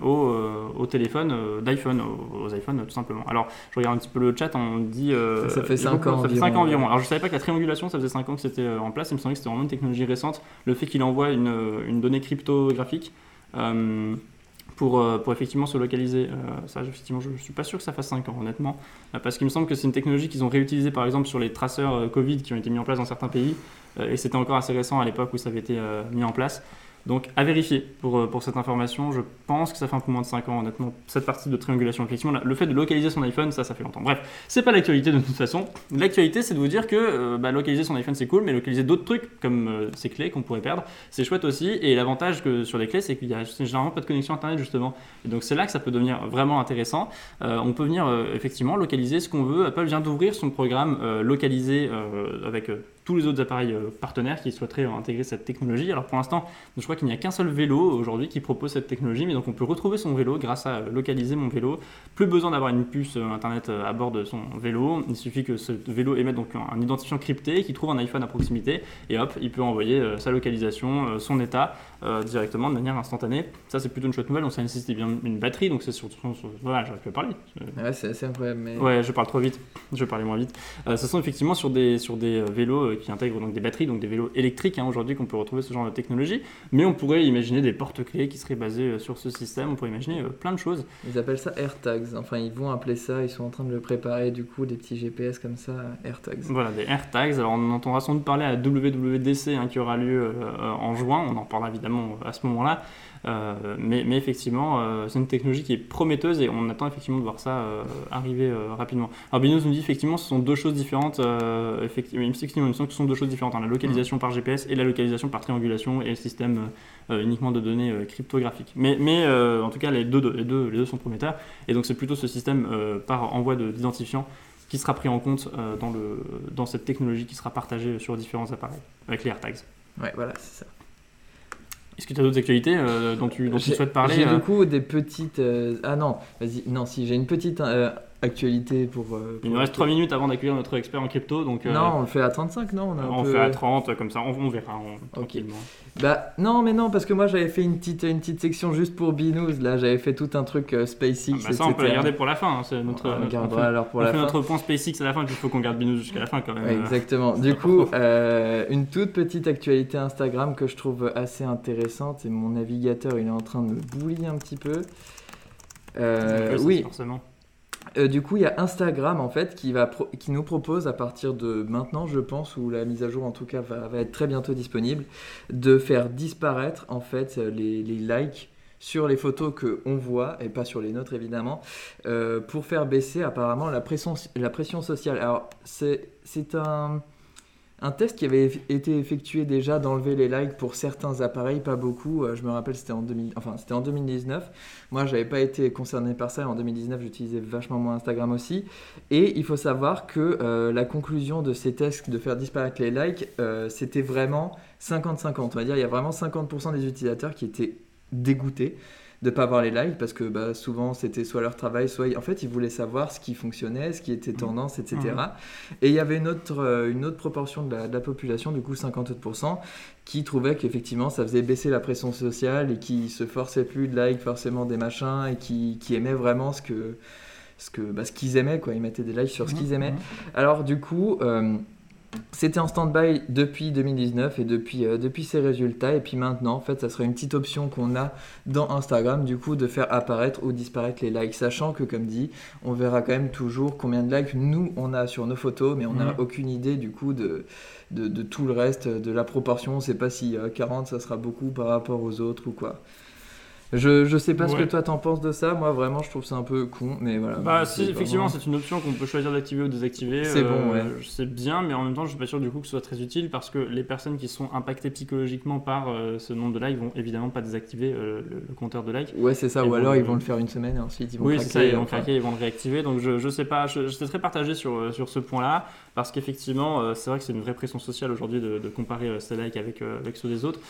aux, téléphones d'iPhone, aux, iPhones tout simplement. Alors je regarde un petit peu le chat, on dit. Ça fait il y a cinq beaucoup- ans Ça fait 5 environ, ans environ. Alors je savais pas que la triangulation, ça faisait 5 ans que c'était en place. Il me semblait que c'était vraiment une technologie récente. Le fait qu'il envoie une, une donnée cryptographique. Euh, pour, euh, pour effectivement se localiser. Euh, ça, effectivement, je ne suis pas sûr que ça fasse 5 ans, honnêtement. Parce qu'il me semble que c'est une technologie qu'ils ont réutilisée, par exemple, sur les traceurs Covid qui ont été mis en place dans certains pays. Et c'était encore assez récent à l'époque où ça avait été mis en place. Donc, à vérifier pour, euh, pour cette information. Je pense que ça fait un peu moins de 5 ans, honnêtement, cette partie de triangulation. La- le fait de localiser son iPhone, ça, ça fait longtemps. Bref, c'est pas l'actualité de toute façon. L'actualité, c'est de vous dire que euh, bah, localiser son iPhone, c'est cool, mais localiser d'autres trucs, comme euh, ses clés qu'on pourrait perdre, c'est chouette aussi. Et l'avantage que sur les clés, c'est qu'il y a généralement pas de connexion Internet, justement. Donc, c'est là que ça peut devenir vraiment intéressant. Euh, on peut venir effectivement localiser ce qu'on veut. Apple vient d'ouvrir son programme localisé avec tous les autres appareils partenaires qui souhaiteraient intégrer cette technologie. Alors pour l'instant, je crois qu'il n'y a qu'un seul vélo aujourd'hui qui propose cette technologie, mais donc on peut retrouver son vélo grâce à localiser mon vélo. Plus besoin d'avoir une puce euh, internet euh, à bord de son vélo. Il suffit que ce vélo émette donc un, identifiant crypté qui trouve un iPhone à proximité et hop, il peut envoyer euh, sa localisation, son état directement de manière instantanée. Ça c'est plutôt une chouette nouvelle. Donc ça nécessite bien une batterie, donc c'est sur, sur- sur- voilà, j'aurais pu parler. Ouais, c'est assez incroyable. Mais... Ouais, je parle trop vite. Je vais parler moins vite. Euh, ce sont effectivement sur des, sur des vélos qui intègrent donc des batteries, donc des vélos électriques hein, aujourd'hui qu'on peut retrouver ce genre de technologie. Mais on pourrait imaginer des porte-clés qui seraient basés euh, sur ce système. On pourrait imaginer euh, plein de choses. Ils appellent ça AirTags. Enfin, ils vont appeler ça. Ils sont en train de le préparer. Du coup, des petits GPS comme ça, AirTags. Voilà, des AirTags. Alors on en entendra sans doute parler à WWDC hein, qui aura lieu euh, en juin. On en parlera évidemment à ce moment-là. Euh, mais, mais effectivement, euh, c'est une technologie qui est prometteuse et on attend effectivement de voir ça euh, arriver rapidement. Alors Binous nous dit effectivement ce sont deux choses différentes. Effectivement, il me semble que ce sont deux choses différentes. hein, la localisation par GPS et la localisation par triangulation et le système uniquement de données cryptographiques. Mais, mais en tout cas, les deux, les, deux, les deux sont prometteurs. Et donc c'est plutôt ce système par envoi de- d'identifiant qui sera pris en compte dans, le, dans cette technologie qui sera partagée sur différents appareils avec les AirTags. Ouais, voilà, c'est ça. Est-ce que tu as d'autres actualités euh, dont tu, dont tu souhaites parler J'ai euh du coup des petites. euh, Ah non, vas-y. Non, si, j'ai une petite euh, actualité pour. euh, Il pour- nous reste 3 minutes avant d'accueillir notre expert en crypto, donc euh, Non, on le fait à 35, non on, a un on peu- fait à 30, comme ça on, on verra on- tranquillement. Bah non, mais non, parce que moi j'avais fait une petite, une petite section juste pour Binous. Là, j'avais fait tout un truc euh, SpaceX. Ah bah ça, on peut la etc. garder pour la fin. hein, c'est notre, On notre- alors pour on la fait fin. notre point SpaceX à la fin, il faut qu'on garde Binous jusqu'à la fin quand même. Ouais, exactement. <laughs> Du coup, une toute petite actualité Instagram que je trouve assez intéressante et mon navigateur il est en train de me boulier un petit peu. Euh, oui, Forcément. Euh, du coup, il y a Instagram en fait qui, nous propose à partir de maintenant, je pense, où la mise à jour en tout cas va, être très bientôt disponible, de faire disparaître en fait les, likes sur les photos que on voit et pas sur les nôtres évidemment, euh, pour faire baisser apparemment la pression, la pression sociale. Alors c'est un un test qui avait été effectué déjà d'enlever les likes pour certains appareils, pas beaucoup. Euh, je me rappelle, c'était en, 2000 enfin, c'était en 2019. Moi, j'avais pas été concerné par ça. En 2019, j'utilisais vachement moins Instagram aussi. Et il faut savoir que euh, la conclusion de ces tests de faire disparaître les likes, euh, c'était vraiment 50-50. On va dire, il y a vraiment 50% des utilisateurs qui étaient dégoûtés de pas avoir les likes parce que bah, souvent c'était soit leur travail, soit en fait ils voulaient savoir ce qui fonctionnait, ce qui était tendance, etc. Mhm. Et il y avait une autre, euh, une autre proportion de la, de la population, du coup 50%, qui trouvait qu'effectivement ça faisait baisser la pression sociale et qui se forçait plus de like forcément des machins et qui, qui aimaient vraiment ce que ce que bah, ce qu'ils aimaient quoi. Ils mettaient des likes sur ce qu'ils aimaient. Alors du coup euh, c'était en stand-by depuis 2019 et depuis, euh, depuis ces résultats. Et puis maintenant, en fait, ça serait une petite option qu'on a dans Instagram, du coup, de faire apparaître ou disparaître les likes. Sachant que, comme dit, on verra quand même toujours combien de likes nous on a sur nos photos, mais on n'a Mhm. aucune idée du coup de, de, de tout le reste, de la proportion. On ne sait pas si euh, 40 ça sera beaucoup par rapport aux autres ou quoi. Je, je sais pas ce que toi t'en penses de ça. Moi, vraiment, je trouve ça un peu con, mais voilà. Bah, si, effectivement, c'est une option qu'on peut choisir d'activer ou désactiver. C'est bon, ouais. C'est bien, mais en même temps, je suis pas sûr du coup que ce soit très utile parce que les personnes qui sont impactées psychologiquement par euh, ce nombre de likes vont évidemment pas désactiver euh, le, le compteur de likes. Ouais, c'est ça. Ou vont alors ils vont le faire une semaine et ensuite ils vont Oui, craquer. c'est ça, ils vont craquer, ils vont le réactiver. Donc je, je sais pas, je- j'étais très partagé sur, euh, sur ce point-là, parce qu'effectivement, euh, c'est vrai que c'est une vraie pression sociale aujourd'hui de, de comparer euh, ses likes avec, euh, avec ceux des autres,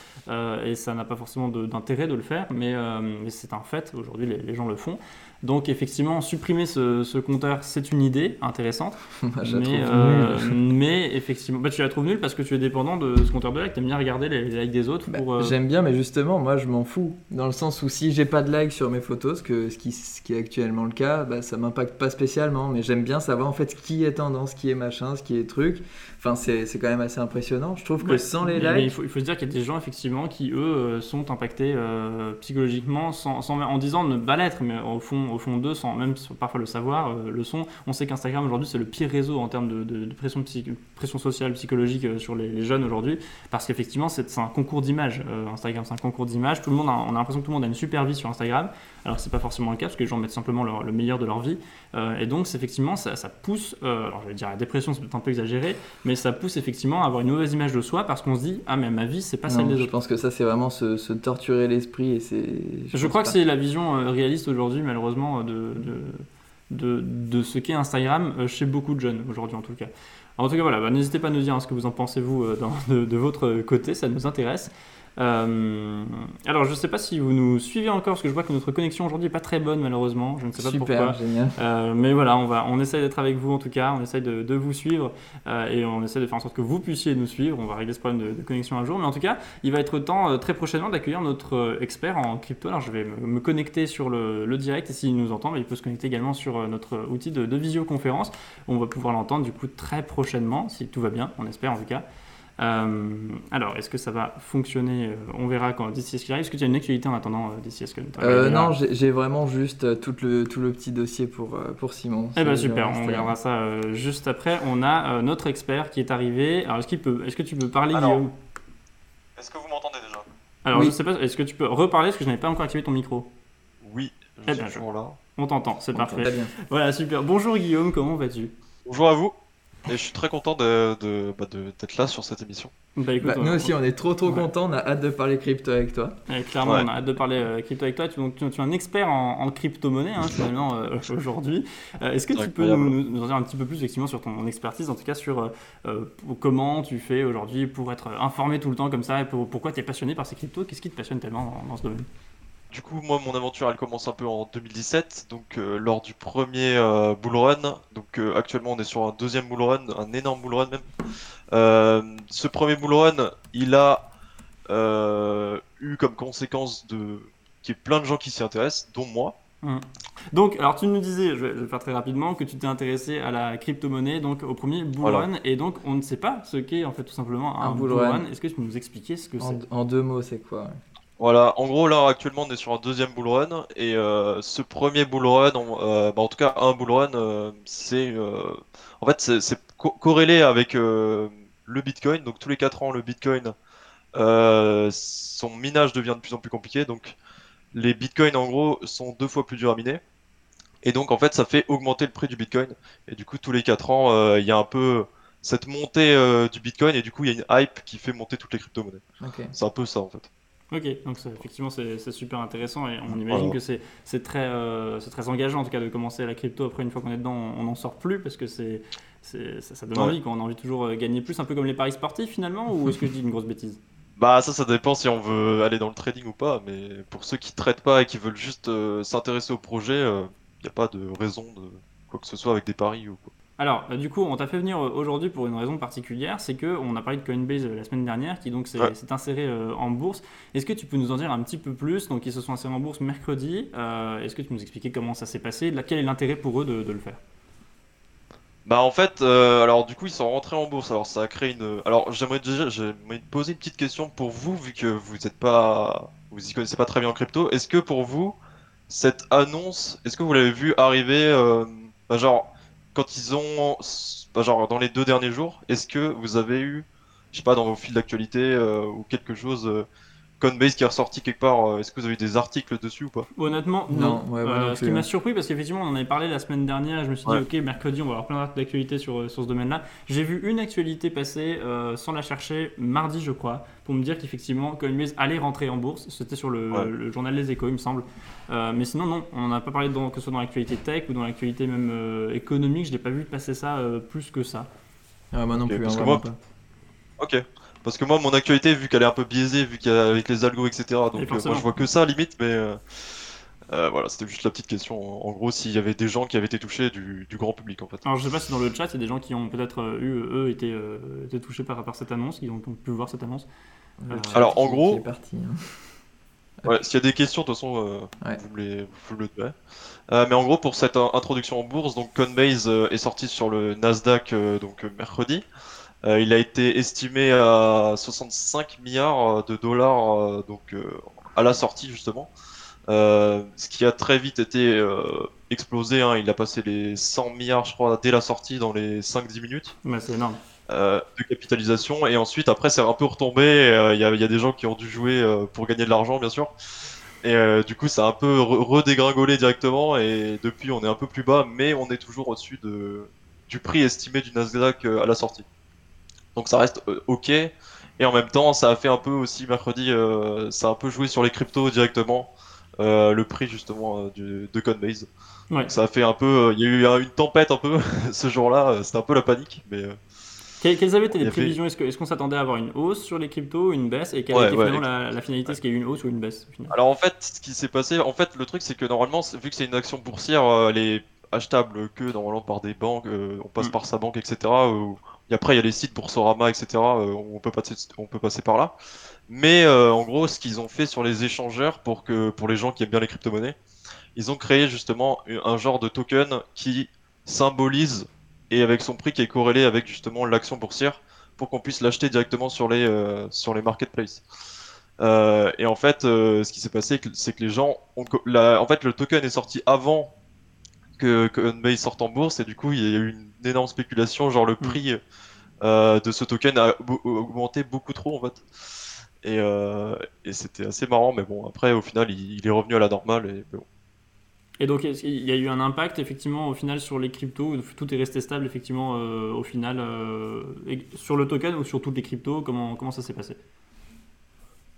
et ça n'a pas forcément d'intérêt de le faire, mais, mais c'est un fait, aujourd'hui les, les gens le font. Donc effectivement, supprimer ce, ce compteur, c'est une idée intéressante. <laughs> La mais, euh, <laughs> mais effectivement, bah, tu la trouves nulle parce que tu es dépendant de ce compteur de like. T'aimes bien regarder les, les likes des autres Bah, euh, J'aime bien, mais justement, moi je m'en fous. Dans le sens où si j'ai pas de likes sur mes photos, ce, que, ce, qui, ce qui est actuellement le cas, bah, ça m'impacte pas spécialement. Mais j'aime bien savoir en fait qui est tendance, ce qui est machin, ce qui est truc. Enfin, c'est quand même assez impressionnant. Je trouve que Ouais, sans les mais- mais il likes. faut, il faut se dire qu'il y a des gens effectivement qui eux euh, sont impactés euh, psychologiquement sans, sans- en disant ne pas l'être, mais au fond, au fond d'eux, sans même parfois le savoir, euh, le sont. On sait qu'Instagram aujourd'hui c'est le pire réseau en termes de, de- de pression, psy- pression sociale, psychologique euh, sur les, les jeunes aujourd'hui, parce qu'effectivement c'est un concours d'images. Euh, Instagram c'est un concours d'images. Tout le monde, a- on a l'impression que tout le monde a une super vie sur Instagram, alors c'est pas forcément le cas parce que les gens mettent simplement leur- le meilleur de leur vie. Euh, et donc effectivement ça, ça pousse, euh, alors je vais dire la dépression c'est peut-être un peu exagéré, mais ça pousse effectivement à avoir une mauvaise image de soi parce qu'on se dit ah mais ma vie c'est pas celle Non, des je autres. pense que ça c'est vraiment se, se torturer l'esprit et c'est. Je, crois que c'est la vision réaliste aujourd'hui malheureusement de, de, ce qu'est Instagram euh, chez beaucoup de jeunes aujourd'hui en tout cas. En tout cas voilà, bah, n'hésitez pas à nous dire hein, ce que vous en pensez vous euh, de votre côté, ça nous intéresse. Euh, alors je sais pas si vous nous suivez encore parce que je vois que notre connexion aujourd'hui est pas très bonne malheureusement, je ne sais pas pourquoi. Super, génial. Euh, mais voilà, on, va, on essaie d'être avec vous en tout cas, on essaie de, de vous suivre euh, et on essaie de faire en sorte que vous puissiez nous suivre. On va régler ce problème de, de connexion un jour, mais en tout cas, il va être temps très prochainement d'accueillir notre expert en crypto. Alors je vais me, me connecter sur le, le direct et s'il nous entend, bah, il peut se connecter également sur notre outil de, de visioconférence. On va pouvoir l'entendre du coup très prochainement, si tout va bien, on espère en tout cas. Euh, alors, est-ce que ça va fonctionner Euh, On verra quand d'ici ce qui arrive. Est-ce que tu as une actualité en attendant euh, d'ici ce que Euh, non, j'ai vraiment juste euh, tout le, tout le petit dossier pour, euh, pour Simon. Eh ben super, on regardera ça euh, juste après. On a euh, notre expert qui est arrivé. Alors est-ce qu'il que tu peux parler Alors, Guillaume? Est-ce que vous m'entendez déjà? Alors oui. je sais pas, est-ce que tu peux reparler parce que je n'avais pas encore activé ton micro? Oui, je Eh suis ben, je- toujours là. On t'entend, c'est parfait. Très bien. Voilà super. Bonjour Guillaume, comment vas-tu? Bonjour à vous. Et je suis très content de, de- bah, de- d'être là sur cette émission. Bah écoute, Bah, on- nous aussi, on est trop trop Ouais. contents. On a hâte de parler crypto avec toi. clairement, Ouais. on a hâte de parler euh, crypto avec toi. Tu, donc, tu, tu es un expert en, en crypto-monnaie hein, finalement euh, <laughs> aujourd'hui. Euh, est-ce que tu peux nous, nous en dire un petit peu plus effectivement sur ton expertise, en tout cas sur comment tu fais aujourd'hui pour être informé tout le temps comme ça et pour- pourquoi tu es passionné par ces cryptos? Qu'est-ce qui te passionne tellement dans, dans ce domaine? Du coup, moi, mon aventure, elle commence un peu en 2017, donc euh, lors du premier euh, bull run. Donc euh, actuellement, on est sur un deuxième bull run, un énorme bull run même. Euh, ce premier bull run, il a euh, eu comme conséquence de qu'il y ait plein de gens qui s'y intéressent, dont moi. Donc, alors tu nous disais, je vais, je vais faire très rapidement, que tu t'es intéressé à la crypto-monnaie, donc au premier bull Voilà. run, et donc on ne sait pas ce qu'est en fait tout simplement un, Un bull bull run. run. Est-ce que tu peux nous expliquer ce que En, c'est? en deux mots, c'est quoi? Voilà, en gros là actuellement on est sur un deuxième bull run et euh, ce premier bull run, on- euh, bah, en tout cas un bull run, euh, c'est en fait c'est co- corrélé avec le Bitcoin. Donc tous les 4 ans le Bitcoin, son minage devient de plus en plus compliqué. Donc les Bitcoins en gros sont deux fois plus durs à miner et donc en fait ça fait augmenter le prix du Bitcoin et du coup tous les 4 ans il y a un peu cette montée du Bitcoin et du coup il y a une hype qui fait monter toutes les crypto-monnaies. C'est un peu ça en fait. Ok, donc effectivement c'est super intéressant et on imagine que c'est très, euh, très engageant en tout cas de commencer la crypto. Après, une fois qu'on est dedans, on n'en sort plus parce que c'est ça, ça donne Ouais. envie, quoi. on a envie toujours euh, gagner plus, un peu comme les paris sportifs finalement, ou est-ce que je dis une grosse bêtise? Bah ça ça dépend si on veut aller dans le trading ou pas, mais pour ceux qui traitent pas et qui veulent juste euh, s'intéresser au projet, il n'y a pas de raison de quoi que ce soit avec des paris ou quoi. Alors, euh, du coup, on t'a fait venir euh, aujourd'hui pour une raison particulière, c'est que on a parlé de Coinbase euh, la semaine dernière, qui donc s'est Ouais. inséré euh, en bourse. Est-ce que tu peux nous en dire un petit peu plus? Donc, ils se sont insérés en bourse mercredi. Euh, Est-ce que tu peux nous expliquer comment ça s'est passé? Quel est l'intérêt pour eux de, de le faire? Bah en fait, euh, alors du coup ils sont rentrés en bourse, alors ça a créé une... Alors j'aimerais déjà j'aimerais poser une petite question pour vous, vu que vous êtes pas... Vous y connaissez pas très bien en crypto, est-ce que pour vous, cette annonce, est-ce que vous l'avez vu arriver, bah, genre, quand ils ont... Bah, genre dans les deux derniers jours, est-ce que vous avez eu, je sais pas, dans vos fils d'actualité euh, ou quelque chose, euh, Coinbase qui est ressorti quelque part, euh, est-ce que vous avez eu des articles dessus ou pas? Honnêtement, non. Non, ouais, moi Euh, non ce qui m'a hein. surpris, parce qu'effectivement, on en avait parlé la semaine dernière, et je me suis Ouais. dit, ok, mercredi, on va avoir plein d'actualités sur, euh, sur ce domaine-là. J'ai vu une actualité passer, euh, sans la chercher, mardi, je crois, pour me dire qu'effectivement, Coinbase allait rentrer en bourse. C'était sur le, Ouais. le journal Les Échos, il me semble. Euh, mais sinon, non, on n'en a pas parlé dans, que ce soit dans l'actualité tech ou dans l'actualité même euh, économique. Je n'ai pas vu passer ça euh, plus que ça. Ah, moi non plus, hein, que vraiment moi- pas. Ok. Parce que moi, mon actualité, vu qu'elle est un peu biaisée, vu qu'il y a avec les algos, etc., donc euh, moi je vois que ça limite, mais. euh, Euh, voilà, c'était juste la petite question. En gros, s'il y avait des gens qui avaient été touchés du, du grand public en fait. Alors je sais pas si dans le chat il y a des gens qui ont peut-être euh, eu eux été, euh, été touchés par, par cette annonce, qui ont, qui ont pu voir cette annonce. Euh, alors, en gros- parti, hein. <laughs> Ouais, s'il y a des questions, de toute façon, euh, Ouais. vous, me les, vous le direz. Euh, mais en gros, pour cette introduction en bourse, donc Coinbase est sorti sur le Nasdaq euh, donc euh, mercredi. Euh, il a été estimé à 65 milliards euh, de dollars euh, donc euh, à la sortie justement. Ce qui a très vite été explosé. hein. Il a passé les 100 milliards, je crois, dès la sortie dans les 5-10 minutes c'est énorme. de capitalisation et ensuite après c'est un peu retombé il y, a, il y a des gens qui ont dû jouer pour gagner de l'argent bien sûr et euh, du coup ça a un peu re- redégringolé directement et depuis on est un peu plus bas mais on est toujours au-dessus de, du prix estimé du Nasdaq à la sortie donc ça reste euh, ok et en même temps ça a fait un peu aussi mercredi euh, ça a un peu joué sur les cryptos directement euh, le prix justement euh, du, de Coinbase Ouais. donc ça a fait un peu il y a eu un- une tempête un peu <laughs> ce jour-là c'était un peu la panique mais Que- Quelles avaient été les prévisions? Est-ce qu'on s'attendait à avoir une hausse sur les cryptos, une baisse? Et quelle Ouais, était ouais, finalement la, la finalité? Est-ce qu'il y a eu une hausse ou une baisse Alors en fait, ce qui s'est passé, en fait, le truc c'est que normalement, vu que c'est une action boursière, elle est achetable que normalement par des banques, on passe Mm. par sa banque, etc. et après, il y a les sites Boursorama, etc. euh, on peut passer, on peut passer par là. Mais euh, en gros, ce qu'ils ont fait sur les échangeurs pour que pour les gens qui aiment bien les crypto-monnaies, ils ont créé justement un genre de token qui symbolise et avec son prix qui est corrélé avec justement l'action boursière pour qu'on puisse l'acheter directement sur les euh, sur les marketplaces. Et en fait, ce qui s'est passé, c'est que les gens ont, en fait, le token est sorti avant que Coinbase sorte en bourse et du coup, il y a eu une énorme spéculation, genre le prix euh, de ce token a augmenté beaucoup trop en fait. Et, euh, et c'était assez marrant, mais bon, après, au final, il, il est revenu à la normale et bon. Et donc, qu'il y a eu un impact effectivement au final sur les cryptos ou Tout est resté stable effectivement euh, au final sur le token ou sur toutes les cryptos Comment, comment ça s'est passé?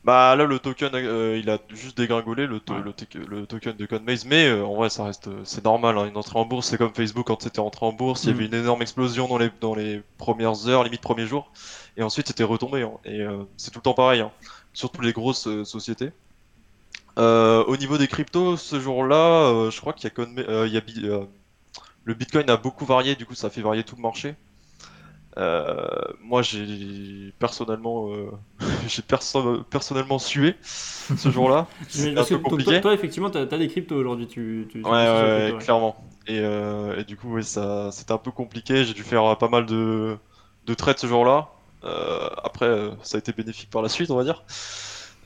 Bah là, le token, euh, il a juste dégringolé le, to- Ouais. le, token de Coinbase, mais euh, en vrai, ça reste, euh, c'est normal. hein, une entrée en bourse, c'est comme Facebook quand c'était entré en bourse, il y Mhm. avait une énorme explosion dans les dans les premières heures, limite premiers jours, et ensuite c'était retombé. hein, et euh, c'est tout le temps pareil, hein, surtout les grosses sociétés. Au niveau des cryptos, ce jour-là, je crois qu'il y a, Coinba- il y a Bi- le Bitcoin a beaucoup varié, du coup, ça a fait varier tout le marché. Euh, moi, j'ai personnellement, euh, <laughs> j'ai perso- personnellement sué ce jour-là. <laughs> Un parce que peu toi- compliqué. toi, toi, effectivement tu as, des cryptos aujourd'hui tu, tu, tu Ouais, ouais, clairement. Et, euh, et du coup, ça, c'était un peu compliqué. J'ai dû faire pas mal de, de trades ce jour-là. Euh, après, ça a été bénéfique par la suite, on va dire.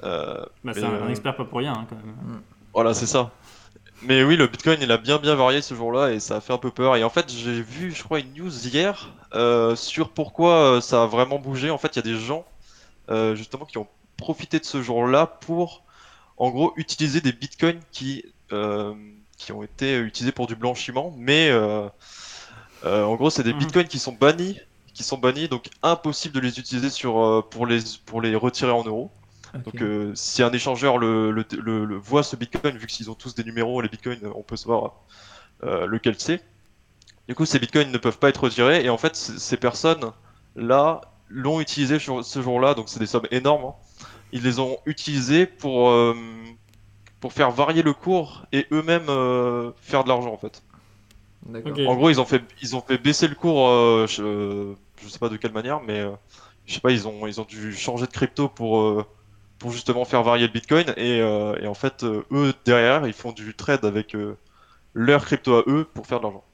Euh, Bah, c'est un, euh, un expert pas pour rien hein, quand même. Voilà, c'est ça. Mais oui, le Bitcoin, il a bien bien varié ce jour-là et ça a fait un peu peur. Et en fait, j'ai vu, je crois, une news hier euh, sur pourquoi euh, ça a vraiment bougé. En fait, il y a des gens, euh, justement, qui ont profité de ce jour-là pour, en gros, utiliser des Bitcoins qui, euh, qui ont été utilisés pour du blanchiment. Mais euh, euh, en gros, c'est des Mhm. Bitcoins qui sont bannis, qui sont bannis, donc impossible de les utiliser sur, pour les, pour les retirer en euros. Donc euh, si un échangeur le, le, le- le voit ce bitcoin, vu qu'ils ont tous des numéros, les bitcoins, on peut savoir euh, lequel c'est. Du coup, ces bitcoins ne peuvent pas être retirés et en fait, ces personnes-là l'ont utilisé sur ce jour-là, donc c'est des sommes énormes. hein. Ils les ont utilisés pour, euh, pour faire varier le cours et eux-mêmes euh, faire de l'argent en fait. En gros, ils ont fait, ils ont fait baisser le cours, euh, je, je sais pas de quelle manière, mais euh, je sais pas, ils ont, ils ont dû changer de crypto pour, euh, pour justement faire varier le Bitcoin. Et, euh, et en fait, euh, eux, derrière, ils font du trade avec euh, leur crypto à eux pour faire de l'argent.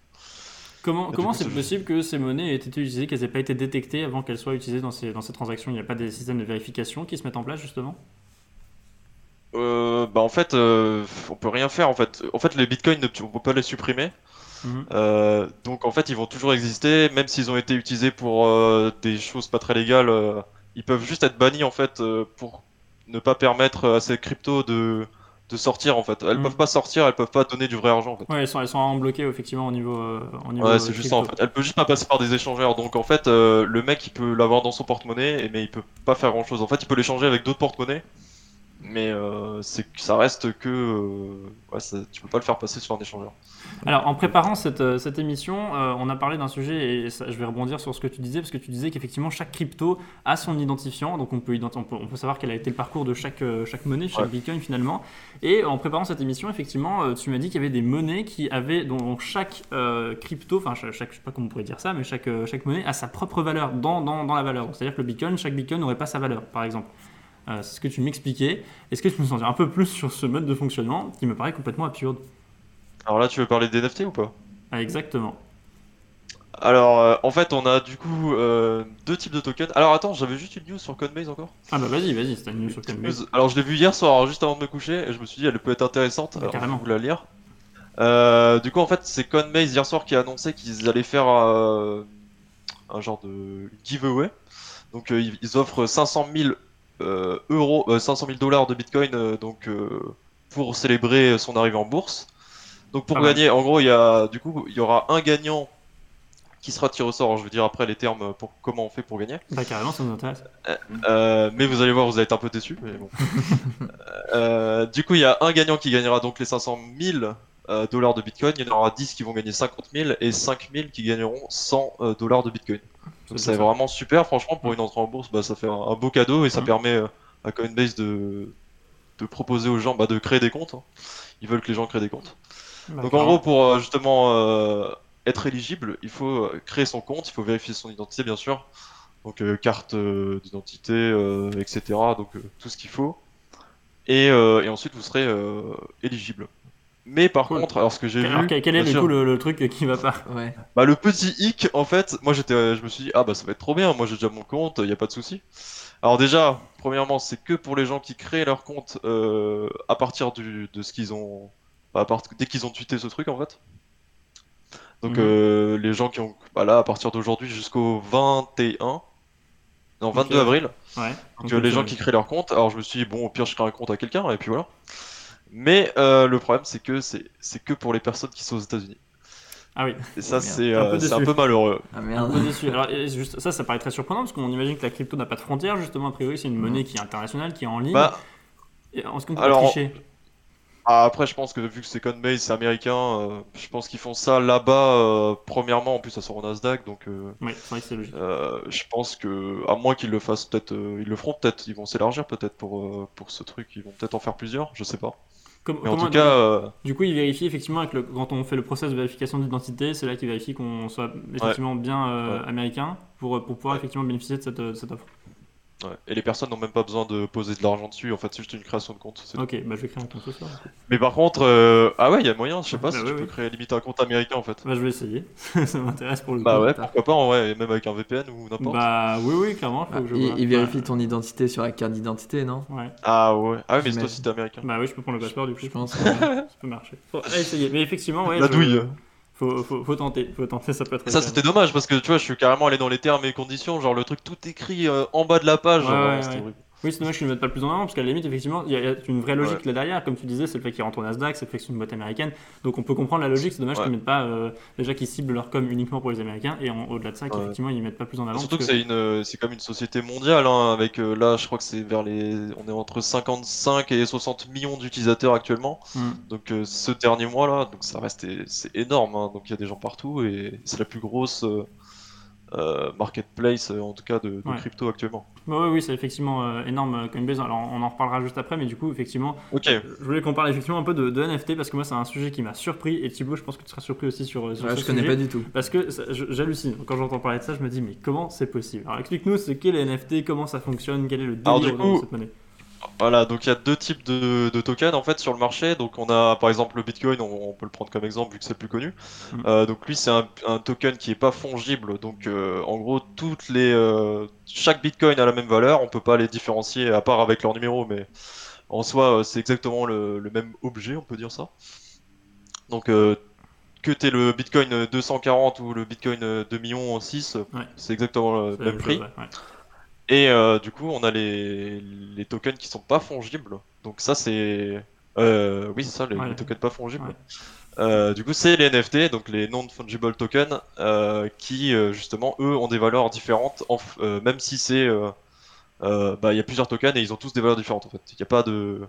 Comment, comment c'est possible que ces monnaies aient été utilisées, qu'elles n'aient pas été détectées avant qu'elles soient utilisées dans ces, dans ces transactions? Il n'y a pas des systèmes de vérification qui se mettent en place justement? Euh, bah en fait, euh, on peut rien faire en fait. En fait, les bitcoins, ne- on peut pas les supprimer. Mhm. Euh, donc en fait, ils vont toujours exister, même s'ils ont été utilisés pour des choses pas très légales. ils peuvent juste être bannis en fait pour ne pas permettre à ces cryptos de de sortir en fait. Elles Mhm. peuvent pas sortir, elles peuvent pas donner du vrai argent en fait. Ouais, elles sont, elles sont vraiment bloquées effectivement au niveau. euh, au niveau Ouais, euh, c'est juste ça en fait. Elle peut juste pas passer par des échangeurs. Donc en fait, euh, le mec il peut l'avoir dans son porte-monnaie, et- mais il peut pas faire grand chose. En fait, il peut l'échanger avec d'autres porte-monnaies, mais euh, c'est ça reste que euh, ouais, ça- tu peux pas le faire passer sur un échangeur. Alors, en préparant cette, euh, cette émission, euh, on a parlé d'un sujet, et ça, je vais rebondir sur ce que tu disais, parce que tu disais qu'effectivement, chaque crypto a son identifiant, donc on peut, on peut, on peut savoir quel a été le parcours de chaque, chaque monnaie, chaque Ouais. bitcoin finalement. Et en préparant cette émission, effectivement, tu m'as dit qu'il y avait des monnaies qui avaient, dont chaque crypto, enfin, chaque, chaque- je sais pas comment on pourrait dire ça, mais chaque, chaque monnaie a sa propre valeur dans, dans, dans la valeur. C'est-à-dire que le bitcoin, chaque bitcoin n'aurait pas sa valeur, par exemple. Euh, c'est ce que tu m'expliquais. Est-ce que tu peux nous en dire un peu plus sur ce mode de fonctionnement qui me paraît complètement absurde Alors là, tu veux parler des NFT ou pas? Ah, Exactement. Alors, euh, en fait, on a du coup euh, deux types de tokens. Alors, attends, j'avais juste une news sur Coinbase encore. Ah bah vas-y, vas-y, c'est une news sur Coinbase. Alors, je l'ai vu hier soir, juste avant de me coucher, et je me suis dit, elle peut être intéressante. Alors, je vais carrément. vous la lire. Euh, du coup, en fait, c'est Coinbase hier soir qui a annoncé qu'ils allaient faire un genre de giveaway. Donc, ils, offrent 500 000 euh, euros, euh, 500 000 dollars de Bitcoin, euh, donc euh, pour célébrer son arrivée en bourse. Donc, pour mal. gagner, en gros, il y a du coup, il y aura un gagnant qui sera tiré au sort. Alors, je vais dire après les termes pour comment on fait pour gagner. Bah carrément, ça nous intéresse. Euh, mais vous allez voir, vous allez être un peu déçus. Mais bon. <laughs> Euh, du coup, il y a un gagnant qui gagnera donc les 500 000 euh, dollars de Bitcoin. Il y en aura 10 qui vont gagner 50 000 et 5 000 qui gagneront 100 euh, dollars de Bitcoin. Donc C'est vraiment super. Franchement, pour une entrée en bourse, bah, ça fait un, un beau cadeau et ça Mhm. permet euh, à Coinbase de, de proposer aux gens bah, de créer des comptes. hein. Ils veulent que les gens créent des comptes. Bah, Donc en gros, pour euh, justement euh, être éligible, il faut euh, créer son compte, il faut vérifier son identité bien sûr, donc euh, carte euh, d'identité, euh, etc. Donc euh, tout ce qu'il faut. Et, euh, et ensuite vous serez euh, éligible. Mais par Cool. contre, alors ce que j'ai vu, quel, quel est sûr, coup, le, le truc qui va pas Ouais. bah, le petit hic, en fait, moi j'étais, euh, je me suis dit ah bah ça va être trop bien, moi j'ai déjà mon compte, il y a pas de souci. Alors déjà, premièrement, c'est que pour les gens qui créent leur compte euh, à partir du, de ce qu'ils ont, bah, à part- dès qu'ils ont tweeté ce truc en fait. Donc Mhm. euh, les gens qui ont, bah là à partir d'aujourd'hui jusqu'au 21, non 22 Ok. avril. Ouais. Donc euh, les gens qui créent leur compte, alors je me suis dit bon au pire je crée un compte à quelqu'un et puis voilà. Mais euh, le problème c'est que c'est c'est que pour les personnes qui sont aux États-Unis. Ah oui, Et ça c'est Un peu euh, c'est un déçu. peu malheureux. Ah un merde. peu déçu. Alors, juste, ça, ça paraît très surprenant parce qu'on imagine que la crypto n'a pas de frontières. Justement, a priori, c'est une monnaie qui est internationale, qui est en ligne. Bah Et Est-ce qu'on peut alors, tricher? Ah, après, je pense que vu que c'est Coinbase, c'est américain, euh, je pense qu'ils font ça là-bas. euh, premièrement, en plus, ça sort au Nasdaq, donc euh, Oui, c'est vrai que c'est logique. euh, je pense que, à moins qu'ils le fassent, peut-être, euh, ils le feront peut-être, ils vont s'élargir peut-être pour euh, pour ce truc, ils vont peut-être en faire plusieurs, je sais pas. Comme- Mais en tout cas, euh, Du coup, il vérifie effectivement avec le, quand on fait le process de vérification d'identité, c'est là qu'il vérifie qu'on soit effectivement bien euh, Ouais. américain pour, pour pouvoir Ouais. effectivement bénéficier de cette, de cette offre. Ouais. et les personnes n'ont même pas besoin de poser de l'argent dessus. En fait, c'est juste une création de compte. Ok, bah je vais créer un compte ce soir. Mais par contre, euh, ah ouais, il y a moyen, je sais pas Bah si ouais, tu peux créer limite un compte américain en fait. Bah je vais essayer, <laughs> ça m'intéresse pour le Bah coup. ouais, pourquoi pas, en vrai, même avec un VPN ou n'importe. Bah oui, oui, clairement, faut Ah, que je il, vois. il vérifie ton identité sur la carte d'identité, non? Ouais. Ah ouais, ah ouais, mais c'est toi si t'es américain. Bah oui, je peux prendre le passeport du coup. Je pense. <laughs> Ça peut marcher. Faut essayer. Mais effectivement, ouais. La je- douille. Faut, faut, faut tenter, faut tenter, ça peut être. Ça c'était dommage parce que tu vois je suis carrément allé dans les termes et conditions genre le truc tout écrit euh, en bas de la page Ouais, genre, ouais, vraiment, c'était ouais. Oui, c'est dommage qu'ils ne mettent pas le plus en avant, parce qu'à la limite, effectivement, il y, a- il y a une vraie logique Ouais. là derrière. Comme tu disais, c'est le fait qu'ils rentrent au Nasdaq, c'est le fait que c'est une boîte américaine. Donc on peut comprendre la logique, c'est dommage Ouais. qu'ils ne mettent pas. euh, déjà qu'ils ciblent leur com uniquement pour les Américains, et en- au-delà de ça, Ouais. qu'effectivement, ils ne mettent pas plus en avant. Surtout que c'est une euh, c'est comme une société mondiale hein, avec euh, là je crois que c'est vers les on est entre 55 et 60 millions d'utilisateurs actuellement Hmm. donc euh, ce dernier mois là donc ça reste c'est énorme hein. donc il y a des gens partout et c'est la plus grosse euh, marketplace euh, en tout cas de, de Ouais. crypto actuellement. Bah oui, oui, c'est effectivement euh, énorme euh, Coinbase. Alors on en reparlera juste après, mais du coup, effectivement, je voulais qu'on parle effectivement un peu de, de NFT parce que moi, c'est un sujet qui m'a surpris. Et Thibaut, je pense que tu seras surpris aussi sur, sur Ouais, ce je connais sujet. pas du tout. Parce que j'hallucine. Quand j'entends parler de ça, je me dis, mais comment c'est possible? Alors explique-nous ce qu'est les NFT, comment ça fonctionne, quel est le Alors, délire du coup, cette monnaie? Voilà, donc il y a deux types de, de tokens en fait sur le marché. Donc on a par exemple le Bitcoin, on, on peut le prendre comme exemple vu que c'est le plus connu. Mhm. Euh, donc lui c'est un, un token qui est pas fongible. Donc euh, en gros toutes les euh, chaque Bitcoin a la même valeur. On peut pas les différencier à part avec leur numéro, mais en soi c'est exactement le, le même objet, on peut dire ça. Donc que t'aies le Bitcoin 240 ou le Bitcoin 2 millions 6, Ouais. c'est exactement le même même prix. chose, ouais, ouais. Et euh, du coup, on a les, les tokens qui sont pas fongibles. Donc ça, c'est... Euh, oui, c'est ça, les, Ouais. les tokens pas fongibles. Ouais. Euh, du coup, c'est les NFT, donc les non-fungible tokens, qui, justement, eux, ont des valeurs différentes, en même si c'est... bah, il y a plusieurs tokens et ils ont tous des valeurs différentes en fait. Il a pas de.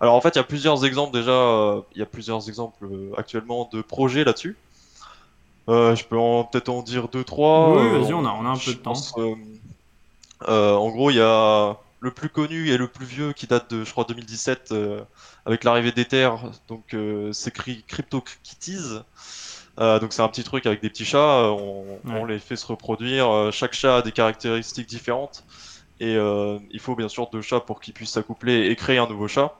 Alors en fait, il y a plusieurs exemples déjà. Il y a plusieurs exemples actuellement de projets là-dessus. Je peux peut-être en dire deux trois. Oui, vas-y, on a- on a un peu de temps. pense, en gros, il y a le plus connu et le plus vieux qui date de, je crois, 2017 euh, avec l'arrivée d'Ether. Donc euh, c'est cri- CryptoKitties. Euh, donc c'est un petit truc avec des petits chats. euh, On, on les fait se reproduire. euh, Chaque chat a des caractéristiques différentes. Et euh, il faut bien sûr deux chats pour qu'ils puissent s'accoupler et créer un nouveau chat.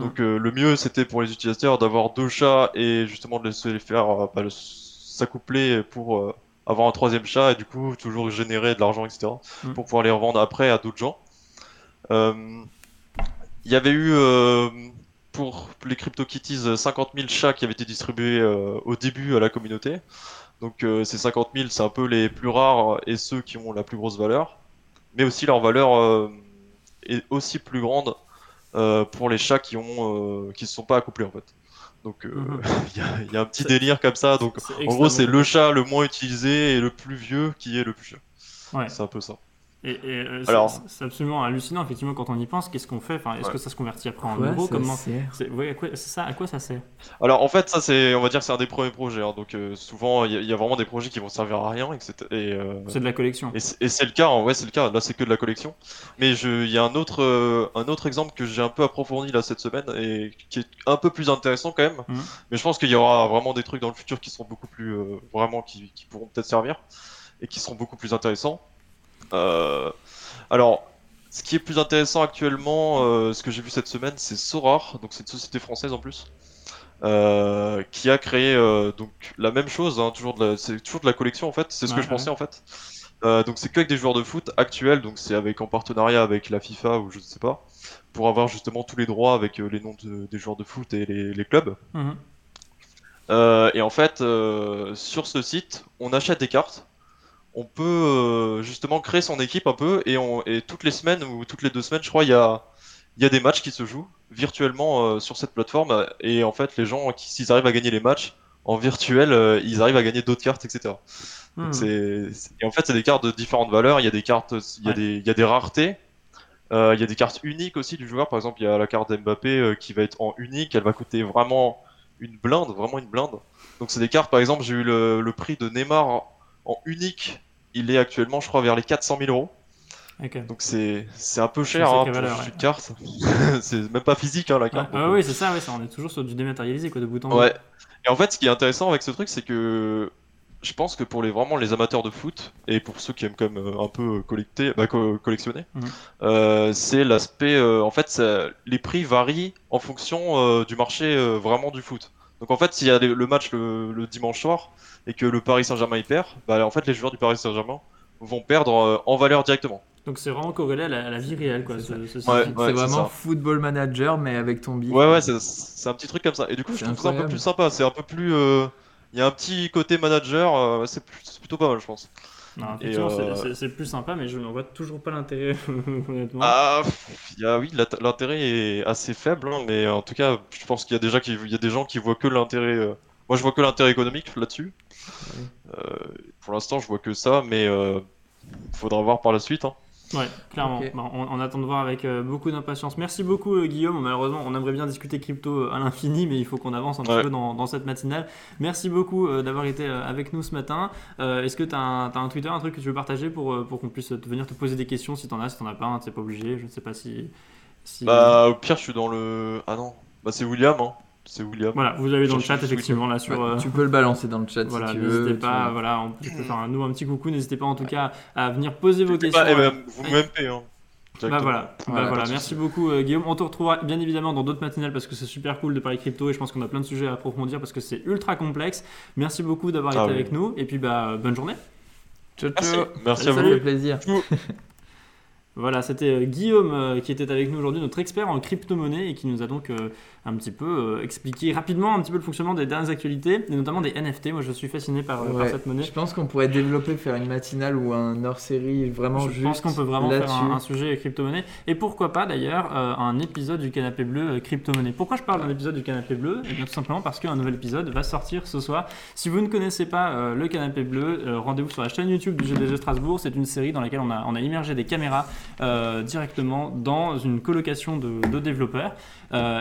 Donc euh, le mieux c'était pour les utilisateurs d'avoir deux chats et justement de les faire euh, bah, le- s'accoupler pour euh, avoir un troisième chat et du coup toujours générer de l'argent etc. Mhm. pour pouvoir les revendre après à d'autres gens. Euh, Il y avait eu euh, pour les CryptoKitties 50 000 chats qui avaient été distribués euh, au début à la communauté. Donc euh, ces 50 000 c'est un peu les plus rares et ceux qui ont la plus grosse valeur. Mais aussi leur valeur euh, est aussi plus grande euh, pour les chats qui ont qui se sont pas accouplés en fait. Donc euh, Mhm. <laughs> il y, a, il y a un petit délire comme ça. Donc en gros c'est le chat le moins utilisé et le plus vieux qui est le plus cher. Ouais. C'est un peu ça. Et, et, euh, c'est- Alors- c'est- c'est absolument hallucinant, effectivement, quand on y pense. Qu'est-ce qu'on fait enfin, Est-ce Ouais. que ça se convertit après en Quoi, euros Comment sert? c'est ouais, à quoi- c'est ça, à quoi ça sert? Alors en fait ça c'est on va dire que c'est un des premiers projets. hein. Donc euh, souvent il y, a- il y a vraiment des projets qui vont servir à rien etc. Et, euh, C'est de la collection. Et c'est et c'est le cas, hein, ouais, c'est le cas. Là, c'est que de la collection. Mais je, il y a un autre, euh, un autre exemple que j'ai un peu approfondi là cette semaine et qui est un peu plus intéressant quand même. Mhm. Mais je pense qu'il y aura vraiment des trucs dans le futur qui seront beaucoup plus, euh, vraiment, qui, qui pourront peut-être servir et qui seront beaucoup plus intéressants. Euh, alors, ce qui est plus intéressant actuellement, euh, ce que j'ai vu cette semaine, c'est Sorar, donc c'est une société française en plus. euh, qui a créé euh, donc la même chose, hein, toujours de la, c'est toujours de la collection en fait, c'est ce Ouais, que je ouais. pensais en fait. Euh, donc c'est que avec des joueurs de foot actuels, donc c'est avec en partenariat avec la FIFA ou je ne sais pas, pour avoir justement tous les droits avec les noms de- des joueurs de foot et les, les clubs. Mhm. Et en fait, sur ce site, on achète des cartes. On peut euh, justement créer son équipe un peu et, on, et toutes les semaines ou toutes les deux semaines, je crois, il y a, y a des matchs qui se jouent virtuellement euh, sur cette plateforme. Et en fait, les gens, qui- s'ils arrivent à gagner les matchs en virtuel, euh, ils arrivent à gagner d'autres cartes, etc. Donc c'est- Et en fait, c'est des cartes de différentes valeurs. Il y a des cartes, il y a, Ouais. des, il y a des raretés. Euh, il y a des cartes uniques aussi du joueur. Par exemple, il y a la carte d'Mbappé euh, qui va être en unique. Elle va coûter vraiment une blinde, vraiment une blinde. Donc c'est des cartes, par exemple, j'ai eu le, le prix de Neymar en unique. Il est actuellement, je crois, vers les 400 000 euros. Donc c'est c'est un peu cher hein, pour valeur, ouais. une carte. <laughs> c'est même pas physique hein, la carte. ah oui, c'est ça, ouais, ça, on est toujours sur du dématérialisé, quoi, de bout en bout. Ouais. Et en fait, ce qui est intéressant avec ce truc, c'est que je pense que pour les vraiment les amateurs de foot et pour ceux qui aiment comme un peu collecter, bah, co- collectionner, Mhm. euh, c'est l'aspect. euh, en fait, ça- les prix varient en fonction euh, du marché euh, vraiment du foot. Donc en fait, s'il y a le le match le, le dimanche soir et que le Paris Saint-Germain y perd, bah en fait les joueurs du Paris Saint-Germain vont perdre euh, en valeur directement. Donc c'est vraiment corrélé à la, à la vie réelle, quoi. C'est ce- ce Ouais, site. ouais. c'est vraiment ça. football manager, mais avec ton bif. Ouais, ouais, c'est un petit truc comme ça. Et du coup, je C'est trouve ça un peu plus sympa. C'est un peu plus. euh, Il y a un petit côté manager, euh, c'est plutôt pas mal, je pense. C'est- euh, plus sympa, mais je n'en vois toujours pas l'intérêt, <laughs> honnêtement. Ah, y a, oui, l'int- l'intérêt est assez faible, hein, mais en tout cas, je pense qu'il y a déjà y a des gens qui voient que l'intérêt. Moi, je vois que l'intérêt économique là-dessus. Euh, pour l'instant, je vois que ça, mais euh, faudra voir par la suite. hein. Ouais, clairement. Ok. Bon, on, on attend de voir avec euh, beaucoup d'impatience. Merci beaucoup, euh, Guillaume. Malheureusement, on aimerait bien discuter crypto à l'infini, mais il faut qu'on avance un petit peu dans, dans cette matinale. Merci beaucoup euh, d'avoir été euh, avec nous ce matin. Euh, Est-ce que tu as, un t'as un Twitter, un truc que tu veux partager pour, pour qu'on puisse te- venir te poser des questions si t'en as, si t'en as pas, hein, t'es pas obligé. Je ne sais pas si. si- Bah, au pire, je suis dans le. Ah non, bah c'est William, hein. C'est William. Voilà, vous avez dans le chat effectivement là sur. Ouais, euh, Tu peux le balancer dans le chat Voilà, si tu n'hésitez pas, tu- voilà, on peut faire un, nous un petit coucou, n'hésitez pas en tout cas à venir poser vos questions. Bah, eh euh, ben, vous me MP, hein. Bah voilà, bah Voilà, pas merci beaucoup euh, Guillaume. On te retrouvera bien évidemment dans d'autres matinales parce que c'est super cool de parler crypto et je pense qu'on a plein de sujets à approfondir parce que c'est ultra complexe. Merci beaucoup d'avoir Ah été oui. avec nous et puis bah bonne journée. Ciao, Merci, ciao. merci à Ça vous. fait plaisir. <laughs> Voilà, c'était euh, Guillaume euh, qui était avec nous aujourd'hui, notre expert en crypto-monnaie et qui nous a donc euh, un petit peu euh, expliqué rapidement un petit peu le fonctionnement des dernières actualités et notamment des NFT. Moi je suis fasciné par, euh, par cette monnaie. Je pense qu'on pourrait développer, faire une matinale ou un hors-série vraiment Je juste pense qu'on peut vraiment faire un, un sujet crypto-monnaie. Et pourquoi pas d'ailleurs euh, un épisode du canapé bleu crypto-monnaie. Pourquoi je parle d'un épisode du canapé bleu? Eh bien tout simplement parce qu'un nouvel épisode va sortir ce soir. Si vous ne connaissez pas euh, le canapé bleu, rendez-vous sur la chaîne YouTube du GDG Strasbourg. C'est une série dans laquelle on a, on a immergé des caméras directement dans une colocation de, de développeurs.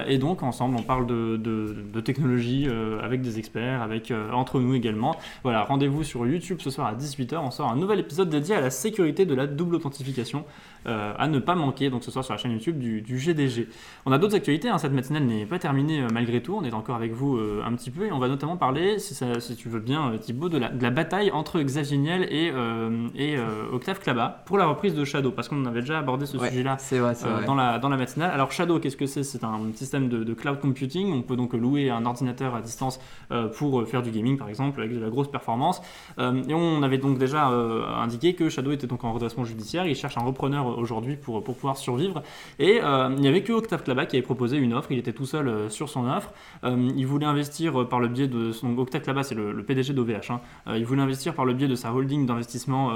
Et donc ensemble, on parle de, de, de technologie euh, avec des experts, avec euh, entre nous également. Voilà, rendez-vous sur YouTube ce soir à 18h. On sort un nouvel épisode dédié à la sécurité de la double authentification euh, à ne pas manquer. Donc ce soir sur la chaîne YouTube du, du GDG. On a d'autres actualités. hein, cette matinale n'est pas terminée malgré tout. On est encore avec vous un petit peu et on va notamment parler, si, ça- si tu veux bien, Thibaut, de la, de la bataille entre Xavier Niel et, et Octave Klaba pour la reprise de Shadow, parce qu'on avait déjà abordé ce Ouais, sujet-là dans, la, dans la matinale. Alors Shadow, qu'est-ce que c'est? C'est un système de, de cloud computing. On peut donc louer un ordinateur à distance euh, pour euh, faire du gaming, par exemple, avec de la grosse performance. Euh, et on avait donc déjà indiqué que Shadow était donc en redressement judiciaire. Il cherche un repreneur aujourd'hui pour, pour pouvoir survivre. Et il n'y avait que Octave Klaba qui avait proposé une offre. Il était tout seul sur son offre. Il voulait investir par le biais de son Octave Klaba, c'est le, PDG d'OVH. hein. Il voulait investir par le biais de sa holding d'investissement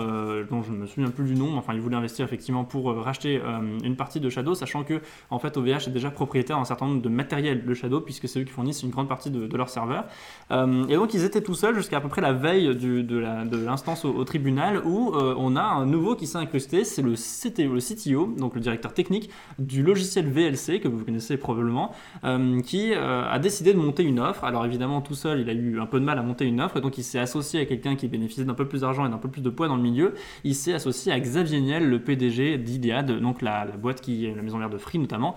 dont je ne me souviens plus du nom. mais Enfin, il voulait investir effectivement pour racheter une partie de Shadow, sachant que en fait OVH est déjà propriétaire d'un certain nombre de matériel de Shadow puisque c'est eux qui fournissent une grande partie de, de leur serveur. Euh, et donc ils étaient tout seuls jusqu'à à peu près la veille de l'instance au, tribunal où euh, on a un nouveau qui s'est incrusté, c'est le CTO, le donc le directeur technique du logiciel VLC que vous connaissez probablement, euh, qui a décidé de monter une offre. Alors évidemment tout seul il a eu un peu de mal à monter une offre et donc il s'est associé à quelqu'un qui bénéficiait d'un peu plus d'argent et d'un peu plus de poids dans le milieu. Il s'est associé à Xavier Niel, le PDG d'Idead, donc la, la boîte qui est la maison mère de Free notamment.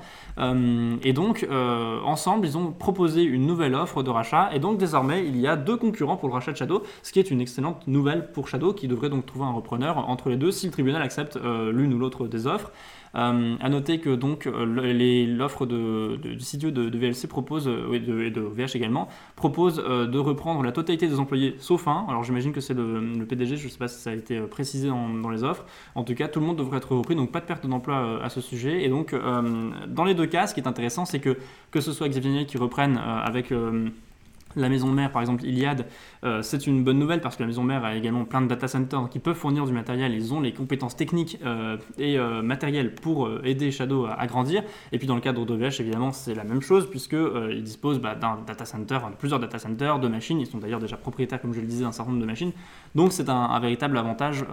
Et donc, euh, ensemble, ils ont proposé une nouvelle offre de rachat. Et donc, désormais, il y a deux concurrents pour le rachat de Shadow, ce qui est une excellente nouvelle pour Shadow, qui devrait donc trouver un repreneur entre les deux si le tribunal accepte euh, l'une ou l'autre des offres. Euh, à noter que donc euh, l'offre du CTO de, VLC propose, euh, et, de, OVH également, propose euh, de reprendre la totalité des employés sauf un. Alors j'imagine que c'est le, PDG, je ne sais pas si ça a été précisé dans, les offres. En tout cas, tout le monde devrait être repris, donc pas de perte d'emploi à ce sujet. Et donc, dans les deux cas, ce qui est intéressant, c'est que que ce soit Xavier qui reprenne avec la maison mère, par exemple Iliad, euh, c'est une bonne nouvelle parce que la maison mère a également plein de data centers qui peuvent fournir du matériel. Ils ont les compétences techniques euh, et euh, matérielles pour aider Shadow à, grandir. Et puis dans le cadre d'OVH, évidemment, c'est la même chose puisque ils disposent bah, d'un data center, de plusieurs data centers, de machines. Ils sont d'ailleurs déjà propriétaires, comme je le disais, d'un certain nombre de machines. Donc c'est un, un véritable avantage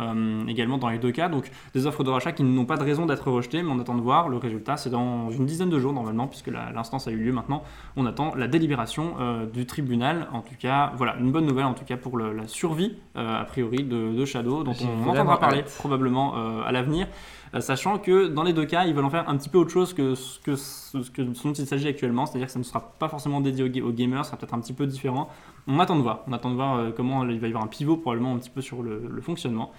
également dans les deux cas. Donc des offres de rachat qui n'ont pas de raison d'être rejetées, mais on attend de voir. Le résultat, c'est dans une dizaine de jours normalement, puisque l'instance a eu lieu maintenant. On attend la délibération du tribunal. En tout cas, voilà, une bonne nouvelle en tout cas pour le- la survie, euh, a priori, de, de Shadow, dont on entendra parler hâte. probablement euh, à l'avenir. euh, Sachant que dans les deux cas, ils veulent en faire un petit peu autre chose que ce, que ce, ce que- ce dont il s'agit actuellement, c'est-à-dire que ça ne sera pas forcément dédié aux, ga- aux gamers, ça sera peut-être un petit peu différent. On attend de voir, on attend de voir comment il va y avoir un pivot probablement un petit peu sur le, le fonctionnement.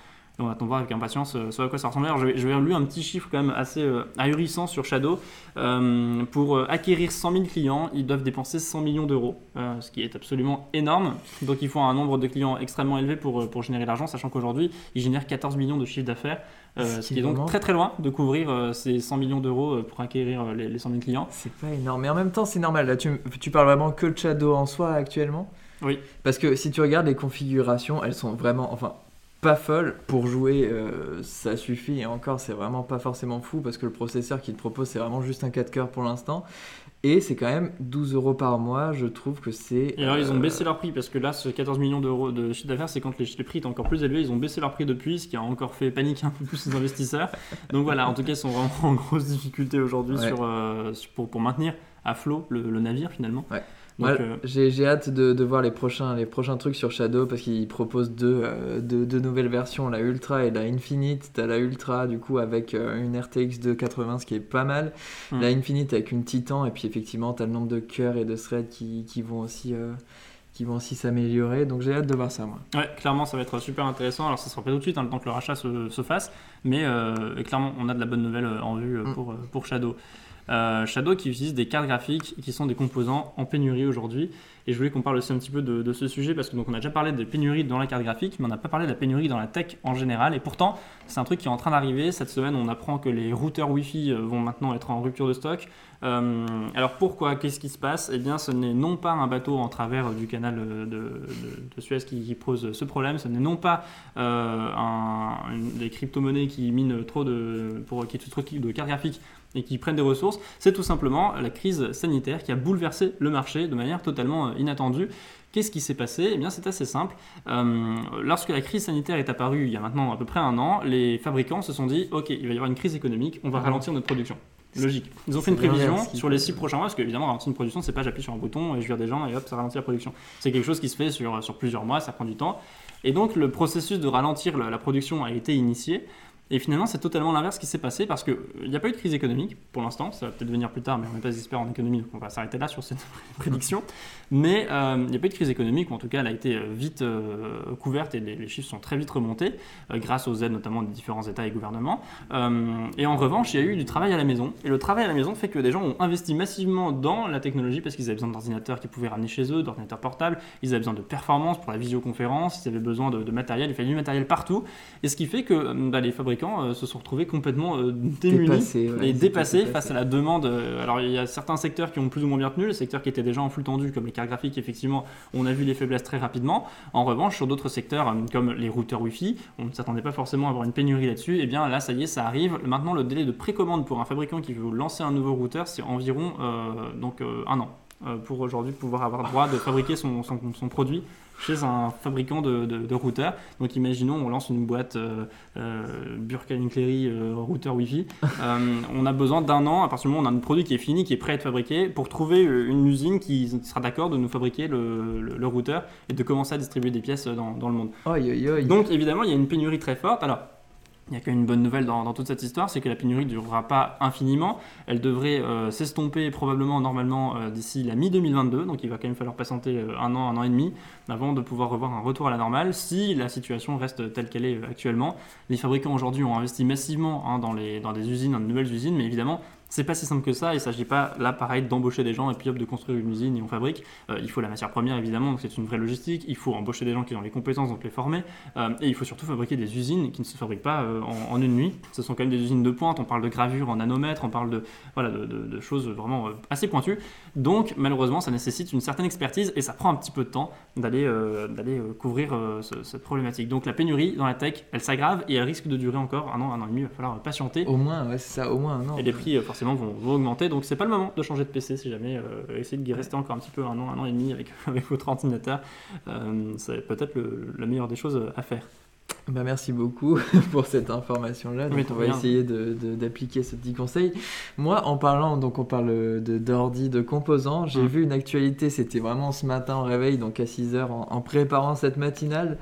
On attend de voir avec impatience euh, ce à quoi ça ressemble. Alors je vais, je vais lu un petit chiffre quand même assez euh, ahurissant sur Shadow. Euh, pour euh, acquérir 100 000 clients, ils doivent dépenser 100 millions d'euros, euh, ce qui est absolument énorme. Donc il faut un nombre de clients extrêmement élevé pour, euh, pour générer l'argent, sachant qu'aujourd'hui, ils génèrent 14 millions de chiffre d'affaires, euh, Ce qui est donc très très loin de couvrir euh, ces 100 millions d'euros euh, pour acquérir euh, les, les 100 000 clients. C'est pas énorme, mais en même temps, c'est normal. Là, tu, tu parles vraiment que de Shadow en soi actuellement? Oui. Parce que si tu regardes les configurations, elles sont vraiment, enfin, pas folles. Pour jouer, euh, ça suffit. Et encore, c'est vraiment pas forcément fou parce que le processeur qu'il te propose, c'est vraiment juste un 4 coeurs pour l'instant. Et c'est quand même 12 euros par mois. Je trouve que c'est. Et alors ils ont euh, baissé leur prix parce que là, ce 14 millions d'euros de chiffre d'affaires, c'est quand les, prix étaient encore plus élevés. Ils ont baissé leur prix depuis, ce qui a encore fait paniquer un peu plus les investisseurs. Donc voilà, en tout cas, ils sont vraiment en grosse difficulté aujourd'hui Ouais. sur, euh, pour, pour maintenir à flot le, le navire finalement. Ouais. Ouais, euh, j'ai, hâte de, de voir les prochains, les prochains trucs sur Shadow parce qu'ils proposent deux, euh, deux, deux nouvelles versions, la Ultra et la Infinite. T'as la Ultra du coup avec euh, une RTX 280, ce qui est pas mal. Mm. La Infinite avec une Titan et puis effectivement t'as le nombre de cœurs et de threads qui, qui vont aussi, qui vont aussi s'améliorer. Donc j'ai hâte de voir ça moi. Ouais, clairement, ça va être super intéressant. Alors, ça sera pas tout de suite, hein, le temps que le rachat se, se fasse, mais euh, clairement, on a de la bonne nouvelle en vue euh, Mm. pour, pour Shadow. Euh, Shadow qui utilise des cartes graphiques qui sont des composants en pénurie aujourd'hui. Et je voulais qu'on parle aussi un petit peu de, ce sujet parce que donc on a déjà parlé des pénuries dans la carte graphique, mais on n'a pas parlé de la pénurie dans la tech en général. Et pourtant, c'est un truc qui est en train d'arriver. Cette semaine, on apprend que les routeurs Wi-Fi euh, vont maintenant être en rupture de stock. Euh, alors pourquoi? Qu'est-ce qui se passe? Eh bien, ce n'est non pas un bateau en travers du canal de, Suez qui, pose ce problème. Ce n'est non pas des crypto-monnaies qui minent trop de, pour qui trop de cartes graphiques et qui prennent des ressources, c'est tout simplement la crise sanitaire qui a bouleversé le marché de manière totalement euh, inattendue. Qu'est-ce qui s'est passé? Eh bien, c'est assez simple. Euh, lorsque la crise sanitaire est apparue il y a maintenant à peu près un an, les fabricants se sont dit Ok, il va y avoir une crise économique, on va ralentir notre production. Logique. Ils ont fait une prévision sur les six prochains mois, parce qu'évidemment, ralentir une production, c'est pas j'appuie sur un bouton et je vire des gens et hop, ça ralentit la production. C'est quelque chose qui se fait sur, sur plusieurs mois, ça prend du temps. Et donc, le processus de ralentir la, la production a été initié. Et finalement, c'est totalement l'inverse qui s'est passé parce qu'il n'y a pas eu de crise économique pour l'instant. Ça va peut-être venir plus tard, mais on n'est pas expert en économie, donc on va s'arrêter là sur cette <laughs> prédiction. Mais euh, il n'y a pas eu de crise économique, ou en tout cas, elle a été euh, vite euh, couverte et les, chiffres sont très vite remontés euh, grâce aux aides notamment des différents États et gouvernements. Euh, et en revanche, il y a eu du travail à la maison. Et le travail à la maison fait que des gens ont investi massivement dans la technologie parce qu'ils avaient besoin d'ordinateurs qu'ils pouvaient ramener chez eux, d'ordinateurs portables. Ils avaient besoin de performance pour la visioconférence. Ils avaient besoin de, matériel. Il fallait du matériel partout. Et ce qui fait que euh, bah, les fabricants euh, se sont retrouvés complètement euh, démunis Dépassés, ouais, et dépassés face à la demande. Euh, Alors il y a certains secteurs qui ont plus ou moins bien tenu, les secteurs qui étaient déjà en flux tendu, comme les cartes graphiques, effectivement, on a vu les faiblesses très rapidement. En revanche, sur d'autres secteurs, comme les routeurs Wi-Fi, on ne s'attendait pas forcément à avoir une pénurie là-dessus. Et bien là, ça y est, ça arrive. Maintenant, le délai de précommande pour un fabricant qui veut lancer un nouveau routeur, c'est environ euh, donc euh, un an pour aujourd'hui pouvoir avoir le droit de fabriquer son, son- son produit chez un fabricant de, de- de routeurs. Donc imaginons, on lance une boîte euh, euh, euh, routeur Wi-Fi. Euh, on a besoin d'un an, à partir du moment où on a un produit qui est fini, qui est prêt à être fabriqué, pour trouver euh, une usine qui sera d'accord de nous fabriquer le, le- le routeur et de commencer à distribuer des pièces dans, dans le monde. Oi, oi, oi. Donc évidemment, il y a une pénurie très forte. Alors, il n'y a qu'une bonne nouvelle dans, toute cette histoire, c'est que la pénurie ne durera pas infiniment. Elle devrait euh, s'estomper probablement normalement euh, d'ici la mi-2022, donc il va quand même falloir patienter euh, un an, un an et demi avant de pouvoir revoir un retour à la normale si la situation reste telle qu'elle est actuellement. Les fabricants aujourd'hui ont investi massivement hein, dans, dans des usines, dans de nouvelles usines, mais évidemment, c'est pas si simple que ça. Il ne s'agit pas là, pareil, d'embaucher des gens et puis hop, de construire une usine et on fabrique. Euh, il faut la matière première évidemment, donc c'est une vraie logistique. Il faut embaucher des gens qui ont les compétences, donc les former. Euh, et il faut surtout fabriquer des usines qui ne se fabriquent pas euh, en, en une nuit. Ce sont quand même des usines de pointe. On parle de gravure en nanomètres, on parle de, voilà, de, de- de choses vraiment assez pointues. Donc malheureusement, ça nécessite une certaine expertise et ça prend un petit peu de temps d'aller d'aller couvrir ce- cette problématique. Donc la pénurie dans la tech, elle s'aggrave et elle risque de durer encore un an, un an et demi. Il va falloir patienter. Au moins, ouais, c'est ça, au moins un an. Et les prix euh, forcément vont, vont augmenter, donc c'est pas le moment de changer de PC si jamais. Euh, essayez de rester encore un petit peu un an, un an et demi avec, <laughs> avec votre ordinateur. Euh, c'est peut-être le- la meilleure des choses à faire. Bah, merci beaucoup <laughs> pour cette information-là. Oui, on de va essayer de- de- d'appliquer ce petit conseil. Moi, en parlant, donc on parle de d'ordi, de composants, j'ai Mm. vu une actualité, c'était vraiment ce matin au réveil, donc à 6h, en, en préparant cette matinale.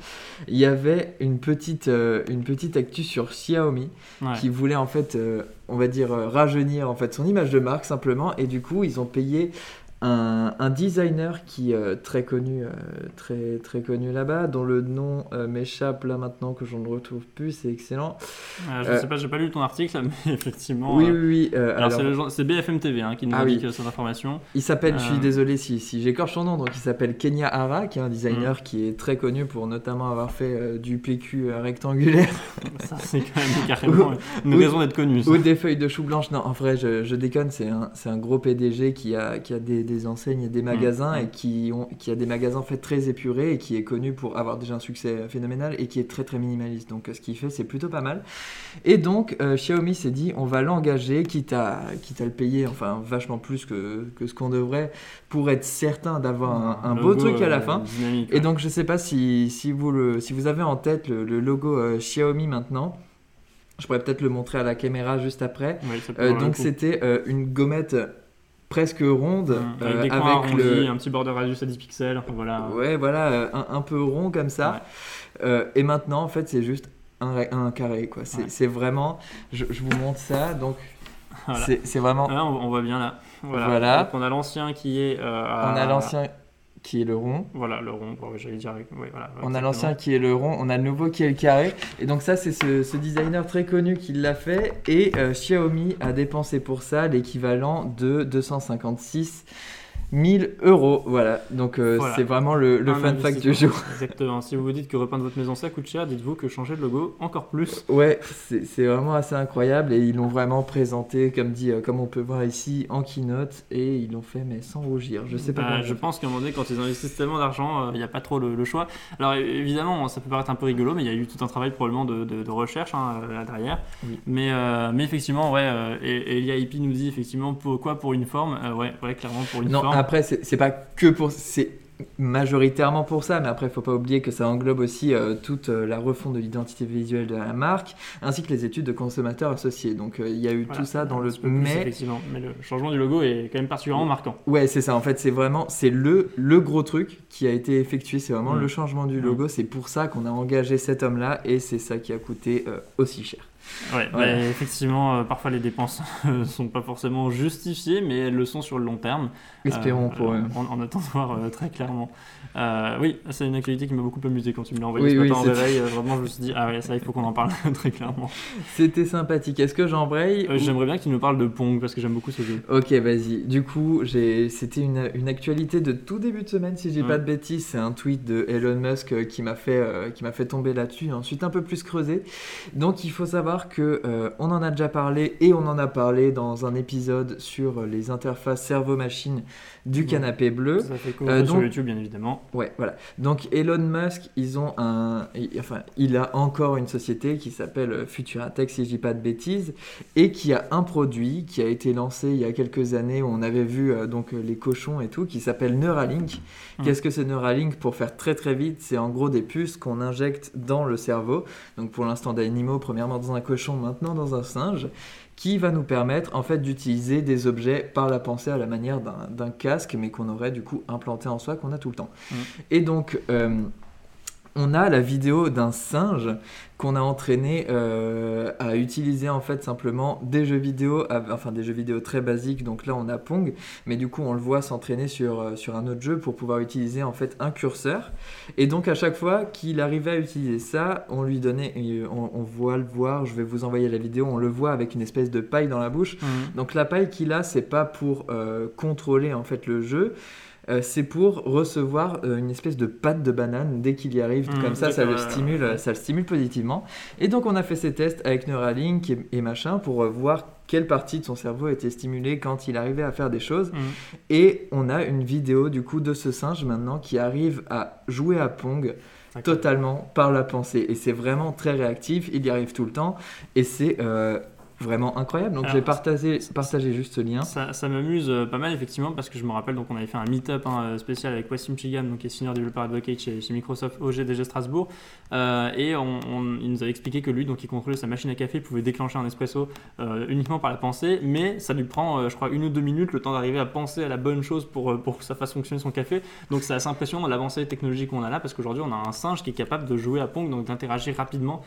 Il y avait une petite, euh, une petite actu sur Xiaomi Ouais. qui voulait en fait, euh, on va dire, euh, rajeunir en fait son image de marque simplement. Et du coup, ils ont payé un, un designer qui est très connu, euh, très très connu là-bas, dont le nom euh, m'échappe là maintenant que je ne retrouve plus. C'est excellent. Euh, je Euh, sais pas, j'ai pas lu ton article, <laughs> mais effectivement. oui, euh, oui, oui. euh, alors, alors, c'est BFM TV hein, qui nous Ah indique oui. euh, cette information. il s'appelle, je suis euh, désolé si, si j'écorche son nom, donc il s'appelle Kenya Hara, qui est un designer Mm. qui est très connu pour notamment avoir fait euh, du PQ euh, rectangulaire <laughs> Ça, c'est quand même carrément une raison d'être connu. ça. ou des feuilles de chou blanche. Non, en vrai, je, je déconne, c'est un, c'est un gros PDG qui a, qui a des, des enseignes et des magasins Mm. et qui, ont, qui a des magasins faits très épurés et qui est connu pour avoir déjà un succès phénoménal et qui est très très minimaliste. Donc ce qu'il fait, c'est plutôt pas mal. Et donc euh, Xiaomi s'est dit, on va l'engager, quitte à, quitte à le payer, enfin vachement plus que, que ce qu'on devrait, pour être certain d'avoir un, un beau truc à la euh, fin. Et donc je sais pas si, si, vous, le, si vous avez en tête le, le logo euh, Xiaomi maintenant. Je pourrais peut-être le montrer à la caméra juste après. Ouais, Euh, donc c'était euh, une gommette presque ronde Mmh, avec euh, des coins avec arrondis, le un petit border radius à 10 pixels. Voilà. ouais voilà euh, un, un peu rond comme ça. Euh, et maintenant en fait c'est juste un, un carré quoi. C'est Ouais. vraiment je, je vous montre ça donc Voilà. c'est vraiment Là, on, on voit bien là. Voilà. Voilà. Donc, on a l'ancien qui est. euh, on a à- l'ancien qui est le rond. Voilà, le rond. J'allais dire. ouais, voilà, On a l'ancien qui est le rond, on a le nouveau qui est le carré. Et donc ça, c'est ce, ce designer très connu qui l'a fait. Et euh, Xiaomi a dépensé pour ça l'équivalent de 256 1000 euros. Voilà, donc euh, Voilà. c'est vraiment le, le Un fun fact du jour. Exactement. Si vous vous dites que repeindre votre maison ça coûte cher, dites-vous que changer le logo encore plus. <laughs> Ouais, c'est vraiment assez incroyable et ils l'ont vraiment présenté, comme dit, euh, comme on peut voir ici, en keynote et ils l'ont fait mais sans rougir. Je sais pas. Bah, je pense qu'à un moment donné, quand ils investissent tellement d'argent, il n'y a pas trop le, le choix. Alors évidemment, ça peut paraître un peu rigolo, mais il y a eu tout un travail probablement de, de- de recherche hein, là derrière. Oui. Mais, euh, mais effectivement, ouais, euh, et, et l'IAIP nous dit effectivement pourquoi pour une forme? Euh, ouais, ouais, clairement pour une Non, forme. Après, c'est pas que pour. C'est majoritairement pour ça, mais après, il faut pas oublier que ça englobe aussi euh, toute euh, la refonte de l'identité visuelle de la marque, ainsi que les études de consommateurs associées. Donc, euh, il y a eu Voilà, tout ça dans le. Mais effectivement. Mais le changement du logo est quand même particulièrement marquant. Ouais, c'est ça. En fait, c'est vraiment c'est le, le gros truc qui a été effectué. C'est vraiment Mm. le changement du Mm. logo. C'est pour ça qu'on a engagé cet homme-là et c'est ça qui a coûté aussi cher. Ouais, bah, effectivement, euh, parfois les dépenses ne <laughs> sont pas forcément justifiées, mais elles le sont sur le long terme. Espérons Euh, pour eux. On, on attend de voir euh, très clairement. Euh, oui, c'est une actualité qui m'a beaucoup amusé quand tu me l'as envoyé Oui, ce oui, matin en réveil. euh, vraiment, je me suis dit, ah ouais, ça, il faut qu'on en parle <laughs> très clairement. C'était sympathique. Est-ce que j'embraye Euh, ou- J'aimerais bien que tu nous parles de Pong parce que j'aime beaucoup ce jeu. Ok, vas-y. Du coup, j'ai- c'était une, une actualité de tout début de semaine, si je dis Mm. pas de bêtises. C'est un tweet de Elon Musk euh, qui m'a fait, euh, qui m'a fait tomber là-dessus. Ensuite, un peu plus creusé. Donc, il faut savoir que euh, on en a déjà parlé et on en a parlé dans un épisode sur les interfaces cerveau-machine du canapé bleu. Ça fait Euh, sur donc- YouTube, bien évidemment. Ouais, voilà. Donc Elon Musk, ils ont un, il- enfin, il a encore une société qui s'appelle Futuratech, si je dis pas de bêtises, et qui a un produit qui a été lancé il y a quelques années où on avait vu euh, donc euh, les cochons et tout, qui s'appelle Neuralink. Qu'est-ce que c'est Neuralink? Pour faire très très vite, c'est en gros des puces qu'on injecte dans le cerveau. Donc pour l'instant d'animaux, premièrement dans un cochon, maintenant dans un singe qui va nous permettre en fait d'utiliser des objets par la pensée à la manière d'un casque, mais qu'on aurait du coup implanté en soi, qu'on a tout le temps. Mm. Et donc, euh, on a la vidéo d'un singe qu'on a entraîné euh, à utiliser en fait simplement des jeux vidéo, enfin des jeux vidéo très basiques. Donc là, on a Pong, mais du coup, on le voit s'entraîner sur, euh, sur un autre jeu pour pouvoir utiliser en fait un curseur. Et donc, à chaque fois qu'il arrivait à utiliser ça, on lui donnait, on, on voit le voir. Je vais vous envoyer la vidéo. On le voit avec une espèce de paille dans la bouche. Donc la paille qu'il a, c'est pas pour euh, contrôler en fait le jeu, euh, c'est pour recevoir euh, une espèce de pâte de banane dès qu'il y arrive. Mmh, Comme ça, ça le stimule, ça le stimule positivement. Et donc on a fait ces tests avec Neuralink et, et machin pour euh, voir quelle partie de son cerveau était stimulée quand il arrivait à faire des choses. Mm. Et on a une vidéo du coup de ce singe maintenant qui arrive à jouer à Pong totalement par la pensée. Et c'est vraiment très réactif, il y arrive tout le temps. Et c'est euh, vraiment incroyable. Donc j'ai partagé, partagé juste ce lien. Ça, ça m'amuse euh, pas mal effectivement parce que je me rappelle donc on avait fait un meet-up hein, euh, spécial avec Wassim Chigam donc qui est senior développeur advocate chez, chez Microsoft OGDG Strasbourg. Euh, et on, on- il nous avait expliqué que lui donc il contrôlait sa machine à café il pouvait déclencher un espresso euh, uniquement par la pensée mais ça lui prend euh, je crois une ou deux minutes le temps d'arriver à penser à la bonne chose pour, pour que ça fasse fonctionner son café. Donc c'est assez impressionnant l'avancée technologique qu'on a là parce qu'aujourd'hui on a un singe qui est capable de jouer à Pong donc d'interagir rapidement.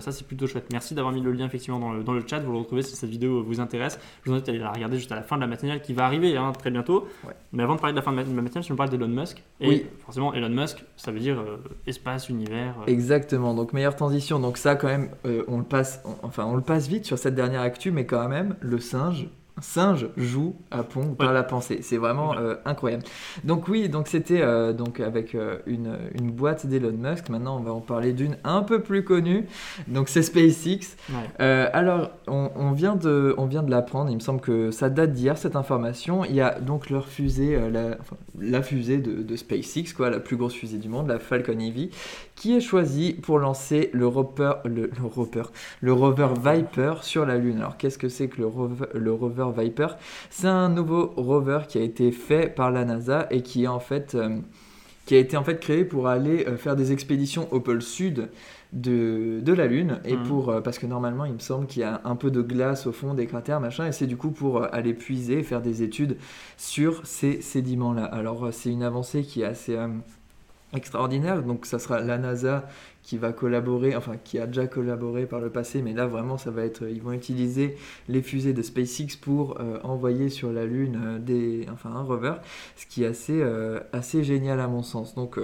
Ça c'est plutôt chouette. Merci d'avoir mis le lien effectivement dans le, dans le chat vous le retrouvez si cette vidéo vous intéresse je vous invite à aller la regarder juste à la fin de la matinale qui va arriver hein, très bientôt. Ouais. Mais avant de parler de la fin de la matinale, je me parle d'Elon Musk. Et Oui. forcément, Elon Musk, ça veut dire euh, espace, univers. euh, Exactement, donc meilleure transition. Donc ça quand même, euh, on le passe, on- enfin on le passe vite sur cette dernière actu, mais quand même, le singe, singe joue à par Ouais. la pensée. C'est vraiment Ouais. euh, incroyable. Donc oui, donc c'était euh, donc avec euh, une, une boîte d'Elon Musk. Maintenant, on va en parler d'une un peu plus connue. Donc c'est SpaceX. ouais. Alors, on, on vient de, on vient de l'apprendre, il me semble que ça date d'hier cette information. Il y a donc leur fusée, la, enfin, la fusée de, de SpaceX, quoi, la plus grosse fusée du monde, la Falcon Heavy, qui est choisie pour lancer le rover, le, le rover, le rover Viper sur la Lune. Alors, qu'est-ce que c'est que le rover, le rover Viper. C'est un nouveau rover qui a été fait par la NASA et qui est en fait euh, qui a été en fait créé pour aller euh, faire des expéditions au pôle sud de, de la Lune et Mhm. pour euh, parce que normalement il me semble qu'il y a un peu de glace au fond des cratères machin et c'est du coup pour euh, aller puiser faire des études sur ces sédiments là alors euh, c'est une avancée qui est assez extraordinaire. Donc ça sera la NASA qui va collaborer enfin qui a déjà collaboré par le passé mais là vraiment ça va être ils vont utiliser les fusées de SpaceX pour euh, envoyer sur la Lune euh, des enfin un rover ce qui est assez euh, assez génial à mon sens donc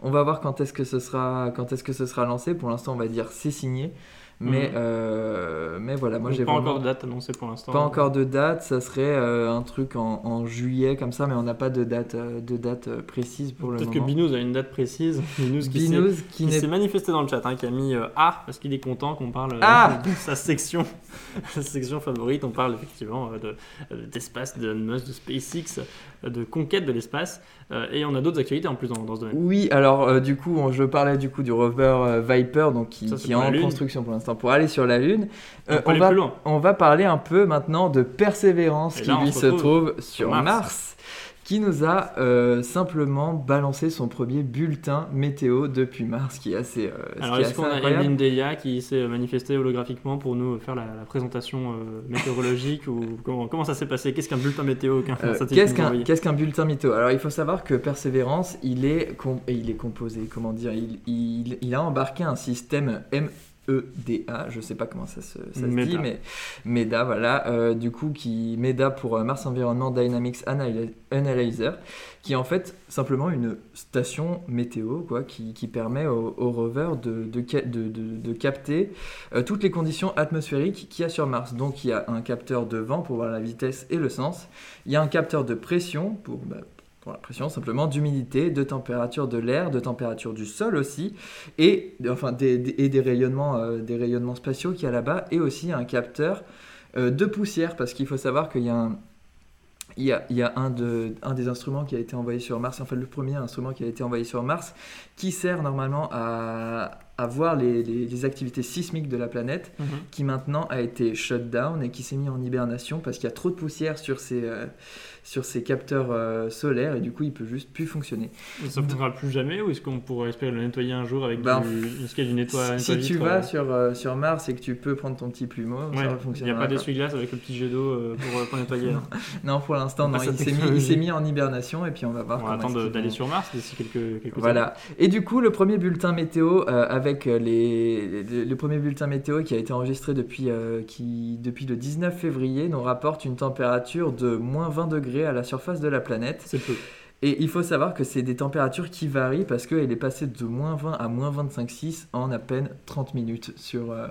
on va voir quand est-ce que ce sera quand est-ce que ce sera lancé. Pour l'instant, on va dire c'est signé. Mais, Mhm. euh, mais voilà, moi j'ai pas vraiment encore de date annoncée pour l'instant. pas encore de date. Ça serait euh, un truc en, en juillet comme ça, mais on n'a pas de date, euh, de date précise pour le Peut-être que moment. Binous a une date précise. <laughs> Binous qui s'est- qui qui manifesté dans le chat, hein, qui a mis euh, A parce qu'il est content qu'on parle Ah <laughs> de sa section, <laughs> sa section favorite. On parle effectivement de- d'espace, de Musk, de SpaceX, de conquête de l'espace, et on a d'autres actualités en plus dans, dans ce domaine. Oui, alors du coup, on- je parlais du coup du rover Viper, donc qui, Ça, c'est qui est en Lune. construction pour l'instant pour aller sur la Lune. Euh, On va, on parler un peu maintenant de Persévérance qui là, lui se trouve sur Mars. Mars. qui nous a euh, simplement balancé son premier bulletin météo depuis Mars, qui est assez, euh, Alors est-ce qu'on a. Emeline Deya qui s'est manifestée holographiquement pour nous faire la, la présentation euh, météorologique ou comment, comment ça s'est passé? Qu'est-ce qu'un bulletin météo qu'un Qu'est-ce qu'un bulletin météo? Alors il faut savoir que Persévérance, il est, com- il est composé, comment dire, il, il- il a embarqué un système MEDA, je sais pas comment ça se, ça se MEDA. dit, mais MEDA, voilà, euh, du coup, qui MEDA pour euh, Mars Environment Dynamics Analy- Analyzer, qui est en fait simplement une station météo, quoi, qui, qui permet au, au rover de, de, ca- de- de- de capter euh, toutes les conditions atmosphériques qu'il y a sur Mars. Donc il y a un capteur de vent pour voir la vitesse et le sens. Il y a un capteur de pression pour, bah, pour la pression simplement, d'humidité, de température de l'air, de température du sol aussi, et enfin des, des- et des rayonnements, euh, des rayonnements spatiaux qu'il y a là-bas, et aussi un capteur euh, de poussière parce qu'il faut savoir qu'il y a un il y a, il y a un, de, un des instruments qui a été envoyé sur Mars, enfin le premier instrument qui a été envoyé sur Mars, qui sert normalement à, à voir les, les- les activités sismiques de la planète, Mhm. qui maintenant a été shut down et qui s'est mis en hibernation parce qu'il y a trop de poussière sur ces, euh, sur ces capteurs euh, solaires et du coup il peut juste plus fonctionner. Et Ça ne fonctionnera plus jamais ou est-ce qu'on pourrait espérer le nettoyer un jour avec Ben, du, une scale du nettoie, si tu vas sur, euh, sur Mars et que tu peux prendre ton petit plumeau, ça va il n'y fonctionner. a pas d'essuie-glace avec le petit jet d'eau euh, pour, euh, pour nettoyer. hein. <laughs> Non, pour l'instant, non. Il s'est mis, en hibernation et puis on va voir On qu'ils d'aller sur Mars d'ici quelques, quelques Voilà. Et du coup, le premier bulletin météo euh, avec euh, les, le premier bulletin météo qui a été enregistré depuis, euh, qui, depuis le 19 février nous rapporte une température de moins 20 degrés à la surface de la planète. C'est peu. Et il faut savoir que c'est des températures qui varient parce qu'elle est passée de moins 20 à moins 25,6 en à peine 30 minutes sur, euh,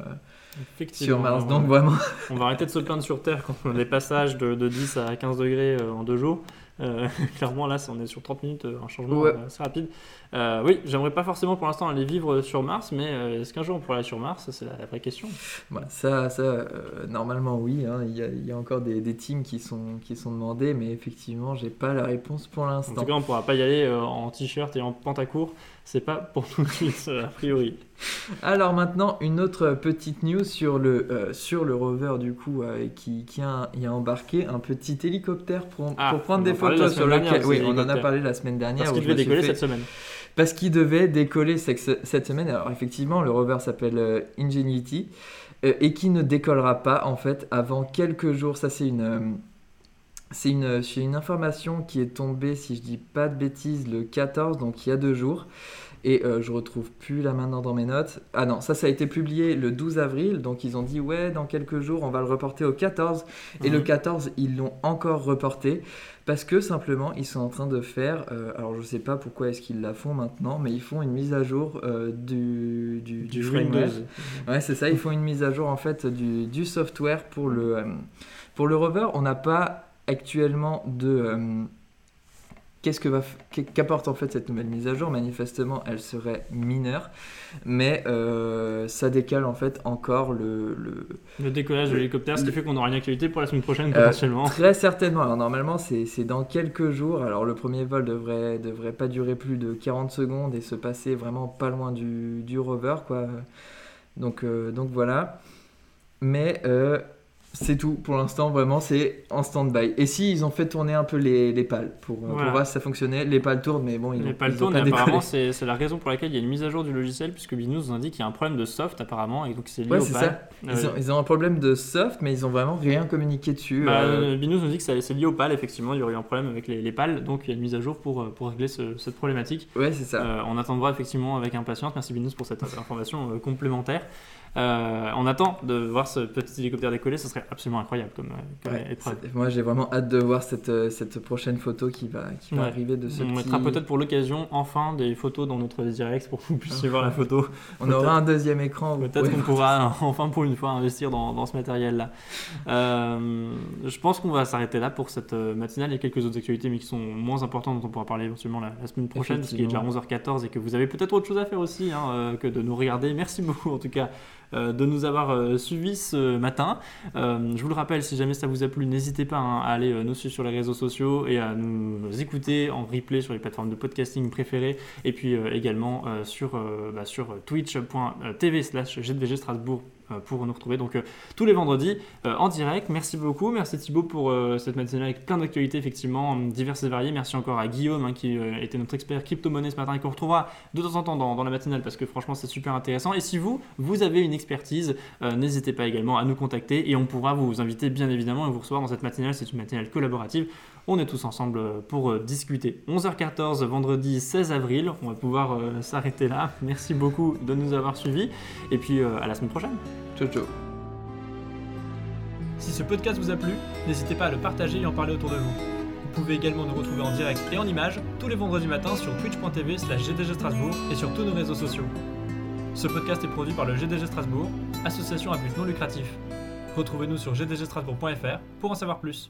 sur Mars. on- Donc vraiment, <laughs> On va arrêter de se plaindre sur Terre quand on a des passages de, de 10 à 15 degrés euh, en deux jours. Euh, <laughs> clairement, là, on est sur 30 minutes, un changement Ouais. assez rapide. Euh, oui, j'aimerais pas forcément pour l'instant aller vivre sur Mars, mais euh, est-ce qu'un jour on pourra aller sur Mars? C'est la, la vraie question. Bah, ça, ça euh, normalement oui. hein. Il, y a, il y a encore des, des teams qui sont, qui sont demandés, mais effectivement, j'ai pas la réponse pour En l'instant. tout cas, on pourra pas y aller en t-shirt et en pantacourt. C'est pas pour tout de suite, a priori. Alors maintenant, une autre petite news sur le, sur le rover du coup qui, qui a, embarqué un petit hélicoptère pour, Ah, pour prendre des en photos sur lequel. Oui, on en a parlé la semaine dernière. Parce qu'il devait décoller fait- cette semaine. Parce qu'il devait décoller cette, semaine. Alors effectivement, le rover s'appelle euh, Ingenuity euh, et qui ne décollera pas en fait avant quelques jours. Ça c'est une, euh, c'est une, information qui est tombée, si je dis pas de bêtises, le 14, donc il y a deux jours. Et euh, je retrouve plus là maintenant dans mes notes. Ah non, ça, ça a été publié le 12 avril. Donc ils ont dit, ouais, dans quelques jours, on va le reporter au 14. Et le Mhm. 14, ils l'ont encore reporté. Parce que simplement, ils sont en train de faire. euh, alors je sais pas pourquoi est-ce qu'ils la font maintenant, mais ils font une mise à jour euh, du, du, Du. Windows. Ouais, c'est ça, ils font une mise à jour en fait du, du software pour le, euh, pour le rover. On n'a pas actuellement de. Euh, Qu'est-ce que va qu'apporte en fait cette nouvelle mise à jour? Manifestement, elle serait mineure, mais euh, ça décale en fait encore le, le- Le décollage de l'hélicoptère, ce qui fait qu'on aura une actualité pour la semaine prochaine Euh, potentiellement. Très certainement. Alors normalement, c'est c'est dans quelques jours. Alors le premier vol devrait, devrait pas durer plus de 40 secondes et se passer vraiment pas loin du, du rover, quoi. Donc, euh, donc voilà. Mais euh, c'est tout pour l'instant, vraiment, c'est en stand-by. Et si ils ont fait tourner un peu les, les pales pour, euh, pour voir si ça fonctionnait, les pales tournent, mais bon, ils Il ont, n'est pas le ils ont tourne et apparemment <laughs> c'est la raison pour laquelle il y a une mise à jour du logiciel puisque Binous nous indique qu'il y a un problème de soft apparemment et donc c'est lié Ouais, au c'est pal. ça. Ils, Euh, ont, ils ont un problème de soft, mais ils ont vraiment rien communiqué dessus. bah, euh, euh, Binous nous dit que ça- c'est lié au pal effectivement, il y aurait eu un problème avec les, les pales donc il y a une mise à jour pour, euh, pour régler ce- cette problématique. Ouais, c'est ça. Euh, on attendra effectivement avec impatience. Merci Binous pour cette information complémentaire. Euh, on attend de voir ce petit hélicoptère décoller, ce serait absolument incroyable comme, euh, comme Ouais, épreuve. Moi, j'ai vraiment hâte de voir cette, euh, cette prochaine photo qui va, qui va Ouais. arriver de ce On petit... mettra peut-être pour l'occasion enfin des photos dans notre direct pour que vous puissiez voir la photo. <laughs> On aura un deuxième écran. Peut-être qu'on pourra <laughs> enfin pour une fois investir dans, dans ce matériel-là. Euh, je pense qu'on va s'arrêter là pour cette matinale. Il y a quelques autres actualités mais qui sont moins importantes dont on pourra parler éventuellement la, la semaine prochaine, parce qu'il est déjà 11h14 et que vous avez peut-être autre chose à faire aussi hein, que de nous regarder. Merci beaucoup en tout cas de nous avoir euh, suivis ce matin. Euh, je vous le rappelle, si jamais ça vous a plu, n'hésitez pas hein, à aller euh, nous suivre sur les réseaux sociaux et à nous écouter en replay sur les plateformes de podcasting préférées et puis euh, également euh, sur, euh, bah, sur twitch.tv slash GDVG Strasbourg euh, pour nous retrouver donc euh, tous les vendredis euh, en direct. Merci beaucoup, merci Thibaut pour euh, cette matinale avec plein d'actualités effectivement euh, diverses et variées. Merci encore à Guillaume hein, qui euh, était notre expert crypto-monnaie ce matin et qu'on retrouvera de temps en temps dans, la matinale parce que franchement c'est super intéressant. Et si vous, vous avez une expertise, euh, n'hésitez pas également à nous contacter et on pourra vous inviter bien évidemment et vous recevoir dans cette matinale. C'est une matinale collaborative. On est tous ensemble pour euh, discuter. 11h14, vendredi 16 avril. On va pouvoir euh, s'arrêter là. Merci beaucoup de nous avoir suivis. Et puis euh, à la semaine prochaine. Ciao, ciao. Si ce podcast vous a plu, n'hésitez pas à le partager et en parler autour de vous. Vous pouvez également nous retrouver en direct et en images tous les vendredis matins sur twitch.tv slash GDG Strasbourg et sur tous nos réseaux sociaux. Ce podcast est produit par le GDG Strasbourg, association à but non lucratif. Retrouvez-nous sur gdgstrasbourg.fr pour en savoir plus.